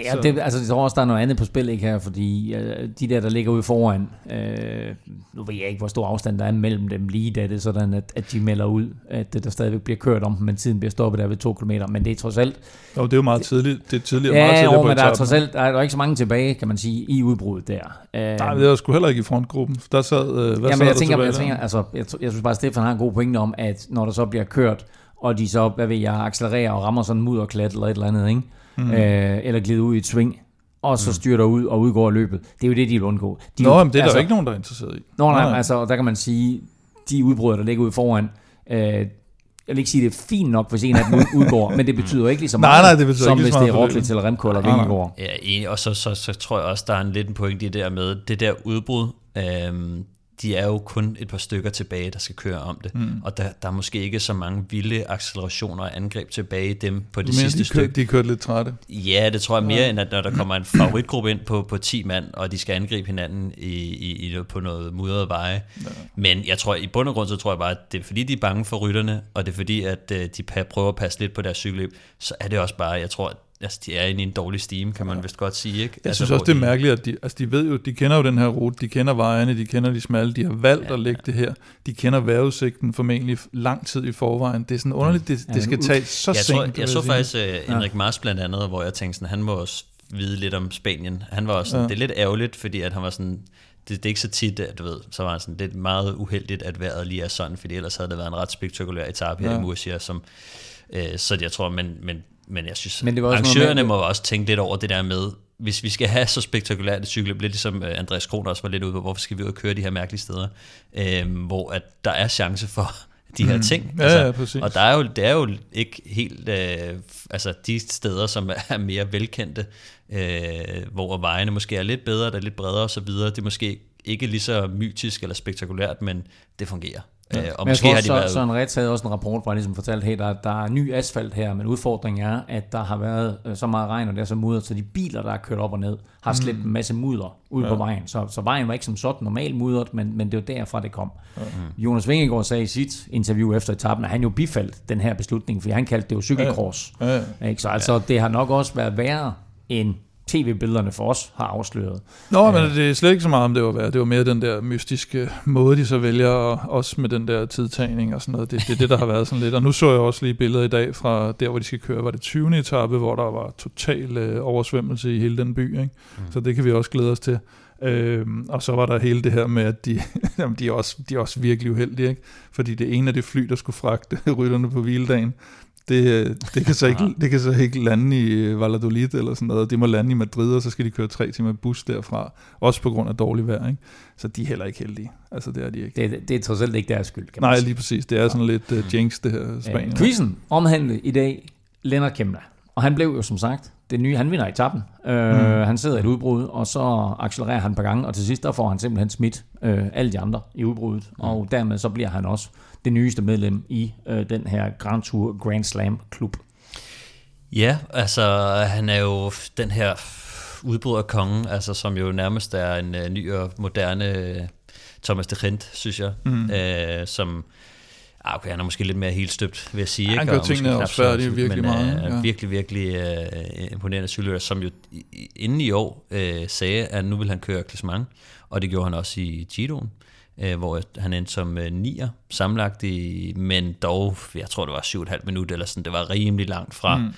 Ja, det, altså, jeg tror også, der er noget andet på spil ikke her, fordi øh, de der, der ligger ude foran, øh, nu ved jeg ikke, hvor stor afstand der er mellem dem lige, da det er sådan, at, at de melder ud, at der stadigvæk bliver kørt om dem, men tiden bliver stoppet der ved to kilometer. Men det er trods alt... Og det er jo meget tidligt. Det er tidligere, meget Ja, tidligere jo, på men der er trods alt der er, ikke så mange tilbage, kan man sige, i udbruddet der. Øh, Nej, det er sgu heller ikke i frontgruppen. Der sad, øh, hvad Jamen, sad jeg der tænker, jeg, tænker altså, jeg, jeg synes bare, at Stefan har en god pointe om, at når der så bliver kørt, og de så, hvad ved jeg, accelererer og rammer sådan en mudderklat eller et eller andet, ikke? Mm. Øh, eller glider ud i et sving, og så mm. styrter ud og udgår løbet. Det er jo det, de vil undgå. De Nå, men det er altså, der jo ikke nogen, der er interesseret i. Nå, nej, nej. altså der kan man sige, de udbrud, der ligger ude foran, øh, jeg vil ikke sige, at det er fint nok, hvis en af dem udgår, men det betyder jo ikke lige så meget, nej, nej, det betyder som ikke hvis det er Roglic eller Remco eller. Vingegaard. Ja, enig. Og så, så, så tror jeg også, der er en lidt en pointe i det der med, det der udbrud, øhm, de er jo kun et par stykker tilbage, der skal køre om det. Mm. Og der, der er måske ikke så mange vilde accelerationer og angreb tilbage i dem på det Men sidste de, stykke. de kørt lidt trætte. Ja, det tror jeg mere, end at når der kommer en favoritgruppe ind på, på 10 mand, og de skal angribe hinanden i, i, i, på noget mudrede veje. Ja. Men jeg tror, i bund og grund, så tror jeg bare, at det er fordi, de er bange for rytterne, og det er fordi, at øh, de prøver at passe lidt på deres cykelløb, så er det også bare, jeg tror, altså, de er inde i en dårlig stime, kan man ja. vist godt sige. Ikke? Jeg altså, synes også, det er de- mærkeligt, at de, altså de ved jo, de kender jo den her rute, de kender vejene, de kender de smalle, de har valgt ja, at lægge det her. De kender vejrudsigten formentlig lang tid i forvejen. Det er sådan underligt, det, det skal tage så jeg, sent. tror, jeg så faktisk uh, Henrik Mars blandt andet, hvor jeg tænkte sådan, han må også vide lidt om Spanien. Han var også sådan, Ja. ja. det er lidt ærgerligt, fordi at han var sådan, det, det er ikke så tit, at du ved, så var han sådan lidt meget uheldigt, at vejret lige er sådan, fordi ellers havde det været en ret spektakulær etape her Ja. i Murcia, som, øh, så jeg tror, men, men, men jeg synes, Men det var også arrangørerne med- må også tænke lidt over det der med, hvis vi skal have så spektakulært et cykelløb, lidt ligesom øh, Andreas Krohn også var lidt ude på, hvorfor skal vi ud og køre de her mærkelige steder, øh, hvor at der er chance for de her ting. Mm. Ja, ja, præcis. Og der er jo, det er jo ikke helt, øh, altså de steder, som er mere velkendte, øh, hvor vejene måske er lidt bedre, der er lidt bredere osv., det er måske ikke lige så mytisk eller spektakulært, men det fungerer. Ja. Øh, og Men jeg måske tror har de også, været... Søren Ritz havde også en rapport, hvor han ligesom fortalte, hey, der, der er ny asfalt her, men udfordringen er, at der har været øh, så meget regn, og det er så mudret, så de biler, der er kørt op og ned, har slæbt en masse mudder ud ja. på vejen. Så, så vejen var ikke som sådan normalt mudret, men, men det var derfra, det kom. Ja. Jonas Vingegaard sagde i sit interview efter etappen, at han jo bifaldt den her beslutning, fordi han kaldte det jo cykelkross. Ja, ja. Ikke? Så altså, det har nok også været værre end tv-billederne for os har afsløret. Nå, men det er slet ikke så meget, om det var værd. Det var mere den der mystiske måde, de så vælger, og også med den der tidtagning og sådan noget. Det, det er det, der har været sådan lidt. Og nu så jeg også lige billeder i dag fra der, hvor de skal køre. Var det 20. etape, hvor der var total øh, oversvømmelse i hele den by. Ikke? Mm. Så det kan vi også glæde os til. Øhm, og så var der hele det her med, at de, jamen, de, er, også, de er også virkelig uheldige. Ikke? Fordi det ene af de fly, der skulle fragte rytterne på hviledagen, det, øh, det, kan så ikke, det kan så ikke lande i øh, Valladolid eller sådan noget. De må lande i Madrid, og så skal de køre tre timer i bus derfra. Også på grund af dårlig vejr. Ikke? Så de er heller ikke heldige. Altså det er de ikke. Det, det er trods alt ikke deres skyld, kan man Nej, sige. lige præcis. Det er sådan lidt uh, jinx, det her Spanien. Ja, quizzen omhandlede i dag Lennart Kemna. Og han blev jo som sagt det nye. Han vinder etappen. Øh, mm. Han sidder i et udbrud, og så accelererer han et par gange, og til sidst der får han simpelthen smidt øh, alle de andre i udbruddet. Mm. Og dermed så bliver han også det nyeste medlem i øh, den her Grand Tour Grand Slam klub. Ja, altså han er jo den her udbryderkonge, altså som jo nærmest er en uh, ny og moderne uh, Thomas de Gent, synes jeg, mm. uh, som ah, okay, han er måske lidt mere helt støbt, vil jeg sige. Ja, han gør tingene også så- færdige virkelig men, meget, Uh, ja. Virkelig, virkelig uh, imponerende cykelrytter, som jo inden i år uh, sagde, at nu vil han køre klassement, og det gjorde han også i Giroen øh, hvor han endte som øh, nier sammenlagt i, men dog, jeg tror det var 7,5 minutter eller sådan, det var rimelig langt fra mm.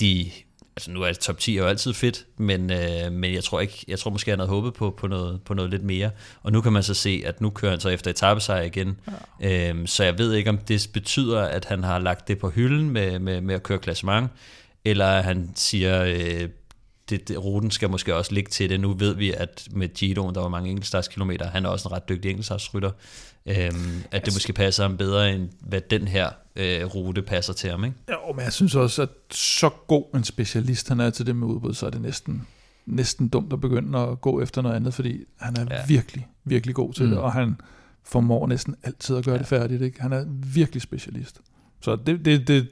de, altså nu er det top 10 er jo altid fedt, men, øh, men jeg tror ikke, jeg tror måske han havde håbet på, på, noget, på noget lidt mere, og nu kan man så se, at nu kører han så efter etappesejr igen, ja. øhm, så jeg ved ikke, om det betyder, at han har lagt det på hylden med, med, med at køre klassement, eller han siger, øh, det, det, ruten skal måske også ligge til det. Nu ved vi, at med Giroen, der var mange enkeltstartskilometer, han er også en ret dygtig enkeltstartsrytter, øhm, at det måske passer ham bedre, end hvad den her øh, rute passer til ham. Ikke? Jo, men jeg synes også, at så god en specialist han er til det med udbud, så er det næsten, næsten dumt at begynde at gå efter noget andet, fordi han er. Ja. virkelig, virkelig god til mm. det, og han formår næsten altid at gøre ja. det færdigt. Ikke? Han er virkelig specialist. Så det, det, det,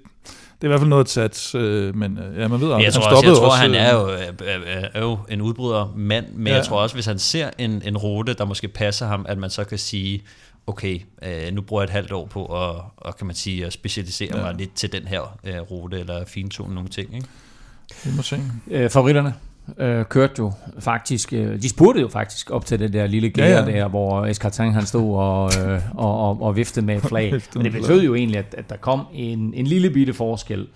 det er i hvert fald noget at satse, øh, men øh, ja, man ved aldrig. Jeg tror, han også, jeg tror også, han øh, er jo, er, er, er jo en udbryder mand, men Ja. jeg tror også, hvis han ser en, en rute, der måske passer ham, at man så kan sige, okay, øh, nu bruger jeg et halvt år på at, og kan man sige, at specialisere Ja. ja. mig lidt til den her øh, rute, eller fintune nogle ting. Ikke? Vi må se. Øh, favoritterne øh, kørte jo faktisk, øh, de spurgte jo faktisk op til det der lille gære Ja, ja, der, hvor Escartin han stod og, øh, og, og, og viftede med et flag. Men det betød jo egentlig, at, at der kom en, en lille bitte forskel.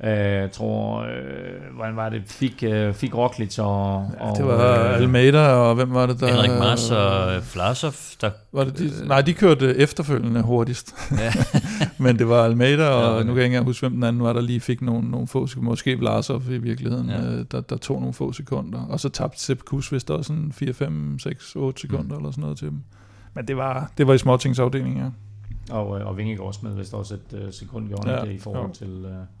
Jeg tror, øh, hvordan var det, fik, øh, fik Roglic og... og det var øh, Almeida, og hvem var det der... Henrik Mars og Flasov, der... Var det de, nej, de kørte efterfølgende hurtigst. Ja. Men det var Almeida, og ja, okay. nu kan jeg ikke engang huske, hvem den anden var, der lige fik nogle, nogle få sekunder. Måske Vlasov i virkeligheden, ja. øh, der, der tog nogle få sekunder. Og så tabte Sepp Kuss vist også sådan 4, 5, 6, 8 sekunder mm. eller sådan noget til dem. Men det var, det var i småtingsafdelingen, ja. Og, øh, og Vingegaard smed vist også et uh, sekund gjorde ja, det i forhold jo. til... Uh,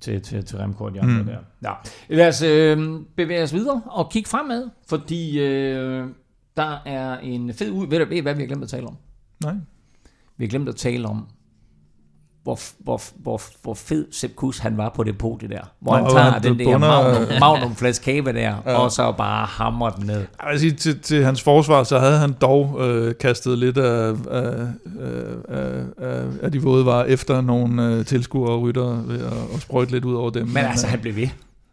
til, til, til Remco og de andre mm. der. Ja. Lad os øh, bevæge os videre og kigge fremad, fordi øh, der er en fed ud... Ved du hvad vi har glemt at tale om? Nej. Vi har glemt at tale om hvor, hvor, hvor, hvor fed Sepp Kuss han var på det podie der. Hvor Nå, han tager den der bunder... magnum, magnum flaske der, ja. og så bare hammer den ned. Jeg vil sige, til, til hans forsvar, så havde han dog øh, kastet lidt af, af, af, af, af de våde var efter nogle øh, tilskuere og rytter ved at, at sprøjte lidt ud over dem. Men, Men altså, han blev ved.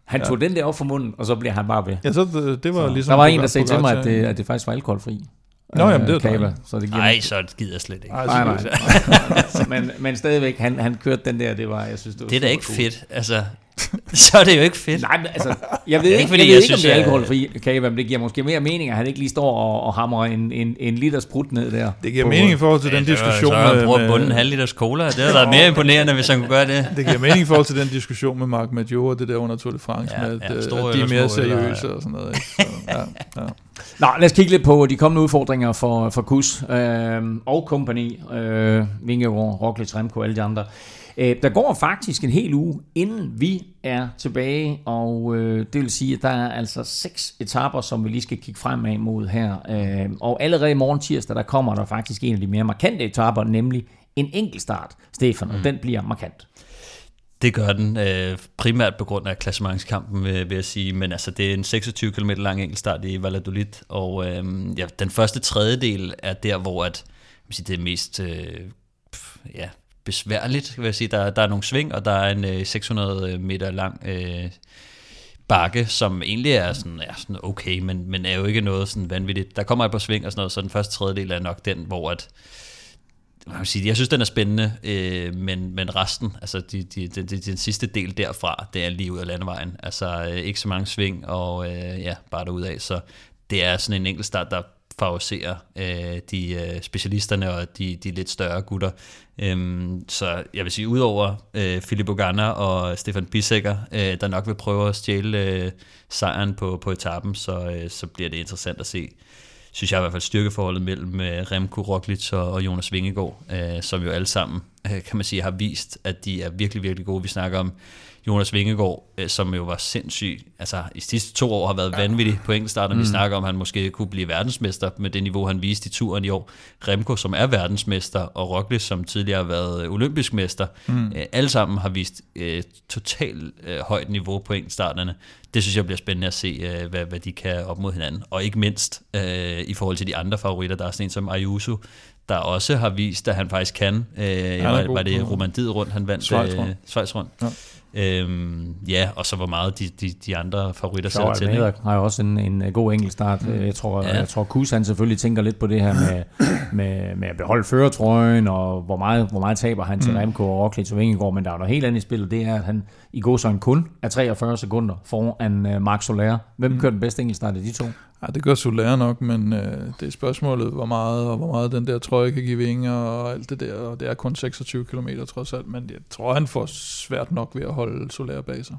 Han ja. tog den der op for munden, og så bliver han bare ved. Ja, så det, det var så, ligesom... Der var en, der sagde til mig, at det, at det faktisk var alkoholfri. Nå, jamen, det er Kava, så det giver Ej, så gider jeg slet ikke. Nej, nej, nej. nej. men, men stadigvæk, han, han kørte den der, det var, jeg synes, det var Det er da ikke cool. fedt, altså. så er det jo ikke fedt. Nej, men altså, jeg ved ikke, ikke, fordi jeg ved jeg ikke synes, om det er alkoholfri kava, men det giver måske mere mening, at han ikke lige står og, og hamrer en, en, en liters brud ned der. Det giver mening i forhold til ja, den diskussion så med... Så bruger bunden en halv liters cola, det er da mere imponerende, hvis han kunne gøre det. Det giver mening i forhold til den diskussion med Marc Major og det der under Tour de France, ja, med, at, ja, at de er mere seriøse og sådan noget. Ikke? Så, ja, ja. Nå, lad os kigge lidt på de kommende udfordringer for, for Kus øh, og kompagni, øh, Vingegaard, Roglic, Remco og alle de andre. Øh, der går faktisk en hel uge, inden vi er tilbage, og øh, det vil sige, at der er altså seks etaper, som vi lige skal kigge fremad mod her. Øh, og allerede i morgen tirsdag, der kommer der faktisk en af de mere markante etaper, nemlig en enkeltstart, Stefan, og mm. den bliver markant. Det gør den, øh, primært på grund af klassementskampen, vil, vil jeg sige, men altså, det er en 26 km lang enkeltstart i Valladolid, og øh, ja, den første tredjedel er der, hvor at, sige, det er mest øh, ja, besværligt, vil jeg sige. Der, der er nogle sving, og der er en øh, 600 øh, meter lang øh, bakke, som egentlig er sådan, ja, sådan okay, men, men er jo ikke noget sådan vanvittigt. Der kommer et par sving og sådan noget, så den første tredjedel er nok den, hvor at, man kan sige, jeg synes, den er spændende, øh, men, men resten, altså de, de, de, de, den sidste del derfra, det er lige ud af landevejen. Altså øh, ikke så mange sving, og øh, ja, bare derudad. Så det er sådan en enkelt start, der favorisere øh, de øh, specialisterne og de, de lidt større gutter. Øhm, så jeg vil sige, udover øh, Philip Ogana og Stefan Bissegger, øh, der nok vil prøve at stjæle øh, sejren på, på etappen, så, øh, så bliver det interessant at se, synes jeg i hvert fald, styrkeforholdet mellem øh, Remco Roglic og, og Jonas Vingegaard, øh, som jo alle sammen, øh, kan man sige, har vist, at de er virkelig, virkelig gode. Vi snakker om Jonas Vingegaard, øh, som jo var sindssyg, altså i de sidste to år har været vanvittig på enkeltstarten. Mm. Vi snakker om, at han måske kunne blive verdensmester med det niveau, han viste i turen i år. Remco, som er verdensmester, og Roglic, som tidligere har været olympisk mester. Mm. Øh, alle sammen har vist øh, totalt øh, højt niveau på enkeltstarterne. Det synes jeg bliver spændende at se, øh, hvad, hvad de kan op mod hinanden. Og ikke mindst øh, i forhold til de andre favoritter, der er sådan en som Ayuso, der også har vist, at han faktisk kan. Øh, var, var det Romandid rundt, han vandt Schweiz rundt. Øh, Schweiz rundt. Ja. Øhm, ja, og så hvor meget de, de, de andre favoritter sætter til. Ikke? har jo også en, en god enkeltstart. Mm. Jeg tror, ja. jeg tror Kus han selvfølgelig tænker lidt på det her med, med, med at beholde føretrøjen, og hvor meget, hvor meget taber han til mm. Remco og Roglic og Vingegaard, men der er noget helt andet i spillet, det er, at han i går så en kun er 43 sekunder foran uh, Mark Soler. Hvem mm. kører den bedste enkeltstart af de to? Ja, det gør Soler nok, men øh, det er spørgsmålet, hvor meget, og hvor meget den der trøje kan give vinger og alt det der, og det er kun 26 km trods alt, men jeg tror, han får svært nok ved at holde Soler bag sig.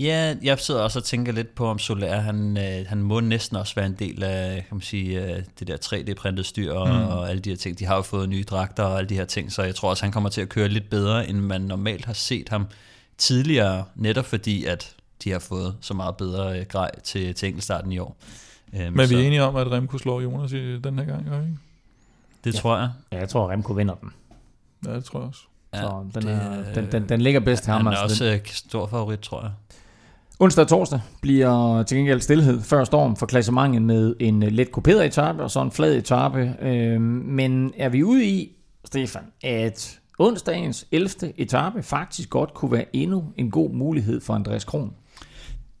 Ja, jeg sidder også og tænker lidt på, om Soler, han, øh, han må næsten også være en del af kan man sige, øh, det der 3D-printet styr og, mm. og alle de her ting. De har jo fået nye dragter og alle de her ting, så jeg tror også, han kommer til at køre lidt bedre, end man normalt har set ham tidligere, netop fordi, at de har fået så meget bedre øh, grej til, til enkeltstarten i år. Øhm, Men vi er enige om, at Remco slår Jonas i den her gang, ikke? Det ja. tror jeg. Ja, jeg tror, Remco vinder den. Ja, det tror jeg også. Ja, så den, det, er, den, den, den ligger bedst til ham. Han er altså, også den. stor favorit, tror jeg. Onsdag og torsdag bliver til gengæld stillhed før storm for klassementet med en let kuperet etape og så en flad etape. Øhm, men er vi ude i, Stefan, at onsdagens 11. etape faktisk godt kunne være endnu en god mulighed for Andreas Kron?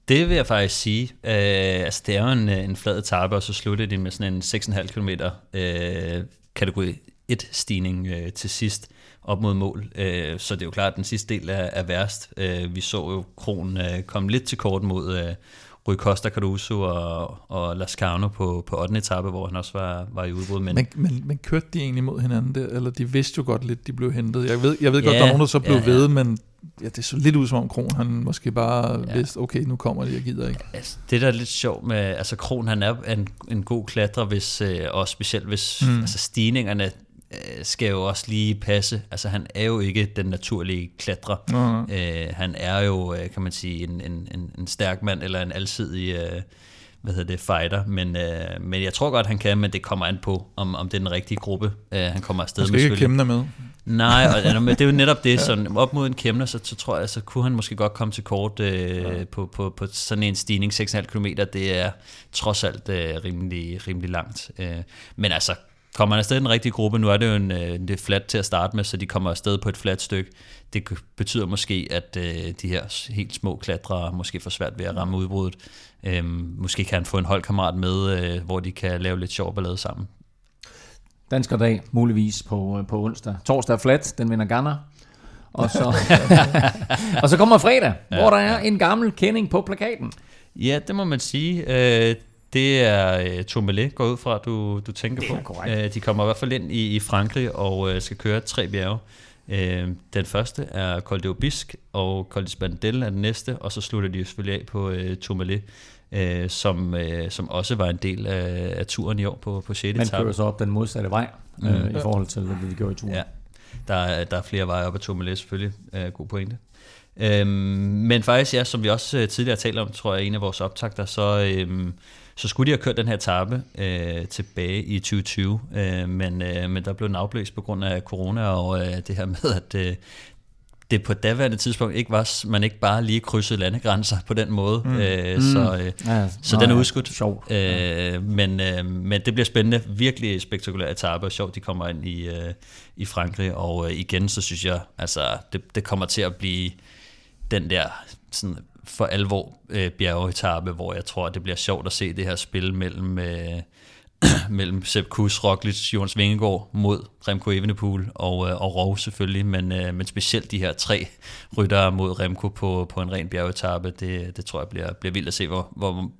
Det vil jeg faktisk sige. Øh, altså, det er jo en, en flad etape, og så slutter de med sådan en 6,5 km øh, kategori et stigning øh, til sidst op mod mål. Øh, så det er jo klart, at den sidste del er, er værst. Øh, vi så jo Kron øh, komme lidt til kort mod øh, Rui Costa Caruso og, og Lascano på, på 8. etape, hvor han også var, var i udbrud. Men, men, men, men kørte de egentlig mod hinanden der, eller de vidste jo godt lidt, de blev hentet? Jeg ved, jeg ved ja, godt, der er nogen, der så blev ja, ja. ved, men ja, det så lidt ud som om Kron, han måske bare ja. vidste, okay, nu kommer det, jeg gider ikke. Altså, det der er lidt sjovt med, altså Kron, han er en, en god klatrer, hvis, øh, og specielt hvis mm. altså, stigningerne øh, skal jo også lige passe. Altså han er jo ikke den naturlige klatrer. Uh-huh. Øh, han er jo, øh, kan man sige, en, en, en, en stærk mand, eller en alsidig øh, hvad hedder det, fighter. Men, øh, men jeg tror godt, han kan, men det kommer an på, om, om det er den rigtige gruppe, øh, han kommer afsted med. Han skal ikke med. Nej, og, det er jo netop det, sådan, op mod en kæmner, så, så tror jeg, så kunne han måske godt komme til kort øh, ja. på, på, på sådan en stigning, 6,5 km, det er trods alt øh, rimelig, rimelig langt. Øh, men altså, kommer man afsted i den rigtige gruppe, nu er det jo en, øh, det er flat til at starte med, så de kommer afsted på et fladt stykke. Det betyder måske, at øh, de her helt små klatrere måske får svært ved at ramme udbruddet. Øhm, måske kan han få en holdkammerat med, øh, hvor de kan lave lidt sjov ballade sammen. Dag, muligvis på, øh, på onsdag. Torsdag er flat, den vinder Ganner. Og så, og så kommer fredag, ja, hvor der er en gammel kending på plakaten. Ja, det må man sige. Øh, det er uh, Tourmalet, går ud fra, du, du tænker det på. Uh, de kommer i hvert fald ind i, i Frankrig og uh, skal køre tre bjerge. Uh, den første er Col de Obisk, og Col de Spandel er den næste, og så slutter de selvfølgelig af på uh, Tourmalet, uh, som, uh, som også var en del af, af turen i år på, på 6. Man kører så op den modsatte vej mm. uh, i forhold til, hvad de gjorde i turen. Ja. Der, er, der er flere veje op ad Tourmalet selvfølgelig. Uh, god pointe. Øhm, men faktisk, ja, som vi også tidligere har talt om, tror jeg, en af vores optagter, så, øhm, så skulle de have kørt den her etape øh, tilbage i 2020, øh, men, øh, men der blev den afblæst på grund af corona og øh, det her med, at øh, det på daværende tidspunkt ikke var, man ikke bare lige krydsede landegrænser på den måde. Mm. Øh, mm. Så, øh, ja, så den er udskudt. Sjov. Øh, men, øh, men det bliver spændende. Virkelig spektakulær etape og sjovt, de kommer ind i, øh, i Frankrig. Og øh, igen, så synes jeg, altså, det, det kommer til at blive den der sådan for alvor øh, bjergetappe, hvor jeg tror, det bliver sjovt at se det her spil mellem, øh, mellem Sepp Kuss, Roglic, Jonas Vingegaard mod Remco Evenepoel og, øh, og Rov selvfølgelig, men, øh, men specielt de her tre ryttere mod Remco på, på en ren bjergetappe, det, det tror jeg bliver, bliver vildt at se, hvor, hvor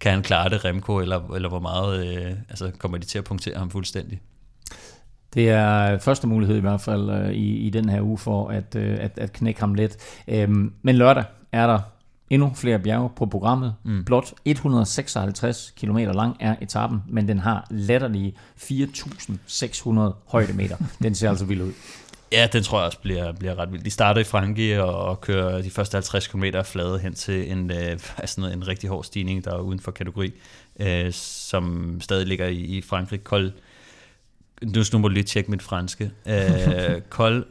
kan han klare det, Remco, eller, eller hvor meget øh, altså kommer de til at punktere ham fuldstændig. Det er første mulighed i hvert fald øh, i, i den her uge for at, øh, at, at knække ham lidt. Øhm, men lørdag er der endnu flere bjerge på programmet. Mm. Blot 156 km lang er etappen, men den har latterlige 4.600 højdemeter. Den ser altså vild ud. Ja, den tror jeg også bliver, bliver ret vild. De starter i Frankrig og, og kører de første 50 km flade hen til en, øh, altså en rigtig hård stigning, der er uden for kategori, øh, som stadig ligger i, i Frankrig. Col, nu, nu må du lige tjekke mit franske. Øh, Col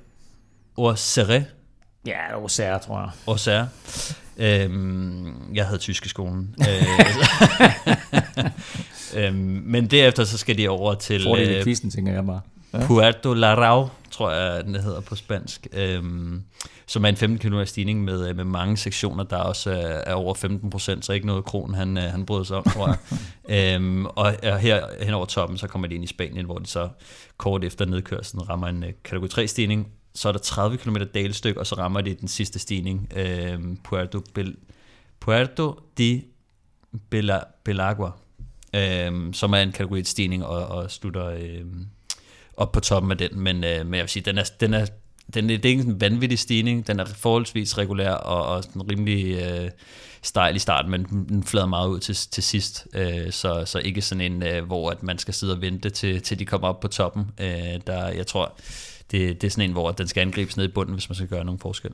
Auxerre. Ja, Auxerre, tror jeg. Auxerre. Øhm, jeg havde tysk i skolen. Øh, øhm, men derefter så skal de over til... Fordel i øh, quizzen, tænker jeg bare. Ja. Puerto Larao, tror jeg, den hedder på spansk. Øhm, som er en 15 km stigning med, øh, med mange sektioner, der også er, er over 15 procent, så ikke noget kron, han, han bryder sig om, tror jeg. øhm, og her hen over toppen, så kommer de ind i Spanien, hvor de så kort efter nedkørslen rammer en kategori 3 stigning, så er der 30 km dalstyk, og så rammer de den sidste stigning, øh, Puerto, Bel, Puerto de Bela, Belagua, øh, som er en kategori stigning, og, og slutter øh, op på toppen af den. Men, øh, men jeg vil sige, den er, den er, den er, det er ikke en vanvittig stigning, den er forholdsvis regulær, og, og sådan rimelig øh, stejl i starten, men den flader meget ud til, til sidst, øh, så, så ikke sådan en, øh, hvor at man skal sidde og vente til, til de kommer op på toppen. Øh, der, jeg tror, det, det er sådan en, hvor den skal angribes ned i bunden, hvis man skal gøre nogen forskel.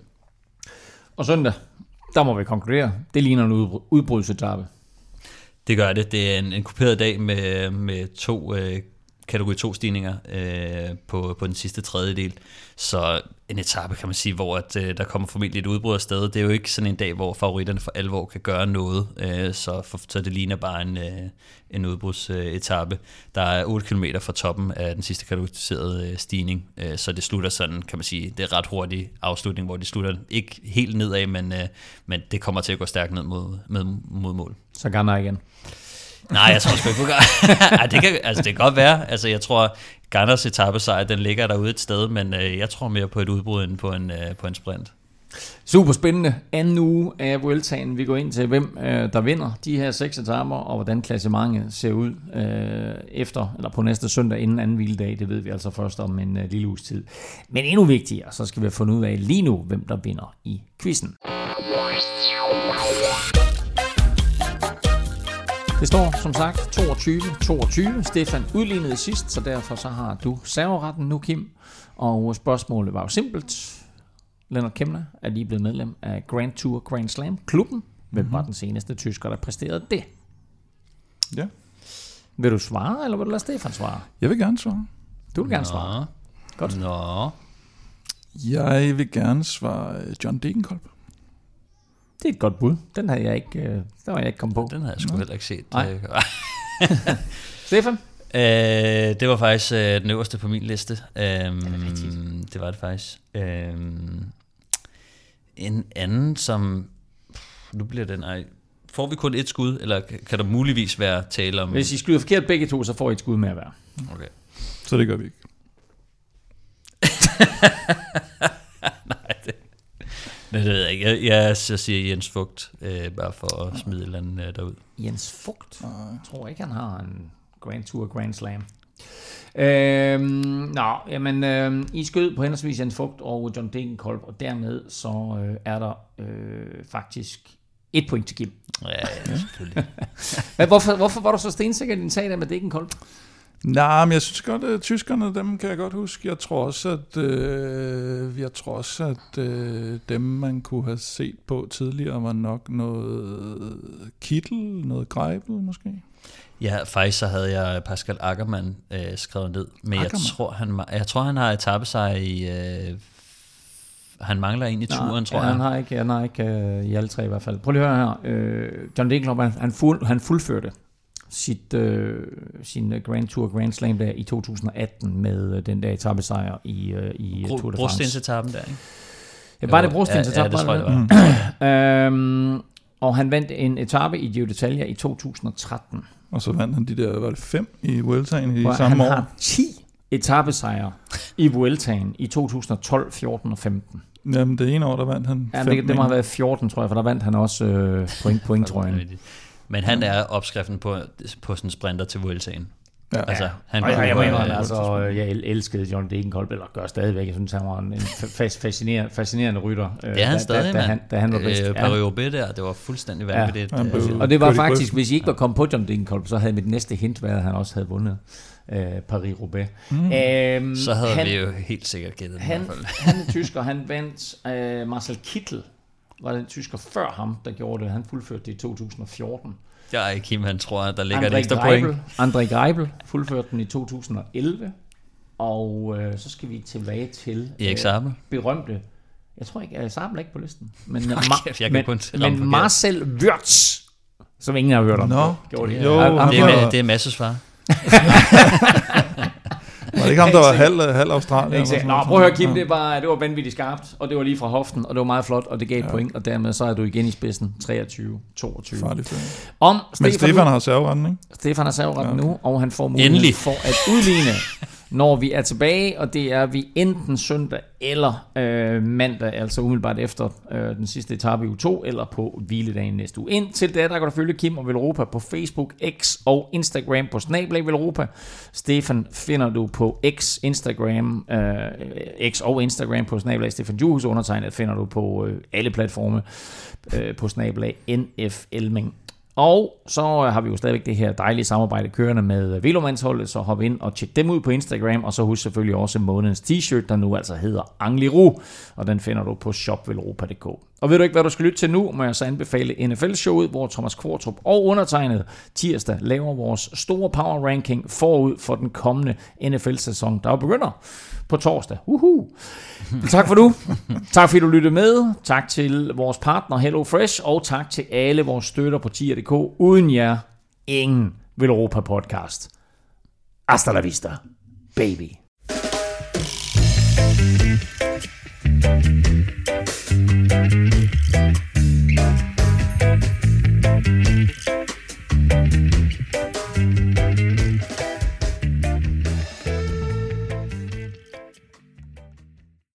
Og søndag, der må vi konkludere, det ligner en udbrydelsetarpe. Det gør det. Det er en, en kuperet dag med, med to øh, kategori 2 stigninger øh, på, på den sidste tredjedel. Så en etape, kan man sige, hvor at, øh, der kommer formentlig et udbrud af sted. Det er jo ikke sådan en dag, hvor favoritterne for alvor kan gøre noget, øh, så, for, så det ligner bare en, øh, en udbrudsetappe. Der er 8 km fra toppen af den sidste kategoriserede øh, stigning, øh, så det slutter sådan, kan man sige, det er ret hurtig afslutning, hvor det slutter ikke helt nedad, men, øh, men det kommer til at gå stærkt ned mod, med, mod mål. Så Ghana igen. Nej, jeg tror sgu ikke på Ej, det kan, altså, det kan godt være. Altså, jeg tror, Ganders etappesejr, den ligger derude et sted, men øh, jeg tror mere på et udbrud end på en, øh, på en sprint. Super spændende. Anden uge af Vueltaen. Vi går ind til, hvem øh, der vinder de her seks etaper, og hvordan klassementet ser ud øh, efter, eller på næste søndag inden anden hviledag. Det ved vi altså først om en øh, lille uges tid. Men endnu vigtigere, så skal vi have fundet ud af lige nu, hvem der vinder i quizzen. Det står som sagt 22-22. Stefan udlignede sidst, så derfor så har du serveretten nu, Kim. Og spørgsmålet var jo simpelt. Leonard Kemner er lige blevet medlem af Grand Tour Grand Slam klubben. Hvem mm-hmm. var den seneste tysker, der præsterede det? Ja. Vil du svare, eller vil du lade Stefan svare? Jeg vil gerne svare. Du vil gerne Nå. svare. Godt. Nå. Jeg vil gerne svare John Degenkolb. Det er et godt bud. Den havde jeg ikke, øh, den var jeg ikke kommet på. Den havde jeg sgu heller ikke set. Nej. Stefan? Øh, det var faktisk øh, den øverste på min liste. Øh, det, det var det faktisk. Øh, en anden, som... Nu bliver den... Ej, får vi kun et skud, eller kan der muligvis være tale om... Hvis I skyder forkert begge to, så får I et skud med at være. Okay. Så det gør vi ikke. Nej, det, ved jeg ikke. Jeg, jeg, så siger Jens Fugt, øh, bare for at smide et eller andet øh, derud. Jens Fugt? Jeg tror ikke, han har en Grand Tour Grand Slam. Øhm, nå, jamen, øhm, I skød på henholdsvis Jens Fugt og John Degenkolb, og dermed så øh, er der øh, faktisk et point til Kim. Ja, ja selvfølgelig. Men hvorfor, hvorfor var du så stensikker i din sag der med Degenkolb? Nej, men jeg synes godt, at tyskerne, dem kan jeg godt huske. Jeg tror også, at, øh, jeg tror også, at øh, dem, man kunne have set på tidligere, var nok noget Kittel, noget Greibel måske. Ja, faktisk så havde jeg Pascal Ackermann øh, skrevet ned, men Ackermann. jeg tror, han, jeg tror, han har etappet sig i... Øh, han mangler en i turen, Nej, tror ja, jeg. han har ikke, han har ikke øh, i alle tre i hvert fald. Prøv lige at høre her. Øh, John Degenkolb, han, han, fuld, han fuldførte sit, øh, sin Grand Tour Grand Slam der i 2018 med øh, den der etappesejr i, øh, i Tour de France. Brostensetappen der, ikke? Ja, bare det brostensetappen. Ja, ja, det tror jeg, det var. øhm, og han vandt en etape i Giro d'Italia i 2013. Og så vandt han de der, var det fem i Vueltaen i Hvor samme han år? Han har 10 etappesejre i Vueltaen i 2012, 14 og 15. Jamen det ene år, der vandt han ja. Det, det må have været 14, tror jeg, for der vandt han også øh, point, point tror jeg. Men han er opskriften på, på sådan en sprinter til Vueltaen. Ja, altså, han og jeg, jeg mener, altså, jeg elskede John Degenkolb, eller gør stadigvæk. Jeg synes, han var en, en fascinerende, fascinerende rytter. Det er han da, stadig, da, da, han, da han var bedst. Øh, Paris der, det var fuldstændig vanvittigt. Ja, ja, og det var faktisk, hvis I ikke var kommet på John Degenkolb, så havde mit næste hint været, at han også havde vundet øh, Paris-Roubaix. Mm. Øhm, så havde han, vi jo helt sikkert gættet han, i hvert fald. han er tysker, han vandt øh, Marcel Kittel, var den tysker før ham, der gjorde det. Han fuldførte det i 2014. Ja, Kim, han tror, at der ligger André et ekstra Greibel, point. André Greibel fuldførte den i 2011. Og øh, så skal vi tilbage til Erik Sabel. Øh, berømte. Jeg tror ikke, at Sabel er ikke på listen. Men, okay, Mar- jeg men, men Marcel Wörth, som ingen har hørt om. Nå, gjorde det. Jo, det, er, det er Masses far. Var det ikke ham, der var halv, halv Australien? Nå, prøv at høre, Kim, det var, det var vanvittigt skarpt, og det var lige fra hoften, og det var meget flot, og det gav et ja. point, og dermed så er du igen i spidsen 23-22. Farligt. Om Men Stefan har serveretten, ikke? Stefan har serveretten ja. nu, og han får mulighed for at udligne når vi er tilbage, og det er vi enten søndag eller øh, mandag, altså umiddelbart efter øh, den sidste etape i u 2, eller på hviledagen næste uge. Indtil da, der kan du følge Kim og Velropa på Facebook, X og Instagram på Snablag Velropa. Stefan finder du på X, Instagram, øh, X og Instagram på Snablag Stefan Juhus, undertegnet finder du på øh, alle platforme øh, på Snablag NF Elming. Og så øh, har vi jo stadigvæk det her dejlige samarbejde kørende med øh, Velomandsholdet, så hop ind og tjek dem ud på Instagram, og så husk selvfølgelig også månedens t-shirt, der nu altså hedder Angliru, og den finder du på shopvelropa.dk. Og ved du ikke, hvad du skal lytte til nu, må jeg så anbefale NFL-showet, hvor Thomas Kvartrup og undertegnet tirsdag laver vores store power ranking forud for den kommende NFL-sæson, der begynder på torsdag. Uhu. tak for nu. tak fordi du lyttede med. Tak til vores partner Hello Fresh, og tak til alle vores støtter på tier.dk. Uden jer, ingen vil Europa podcast. Hasta la vista, baby. thank you thank you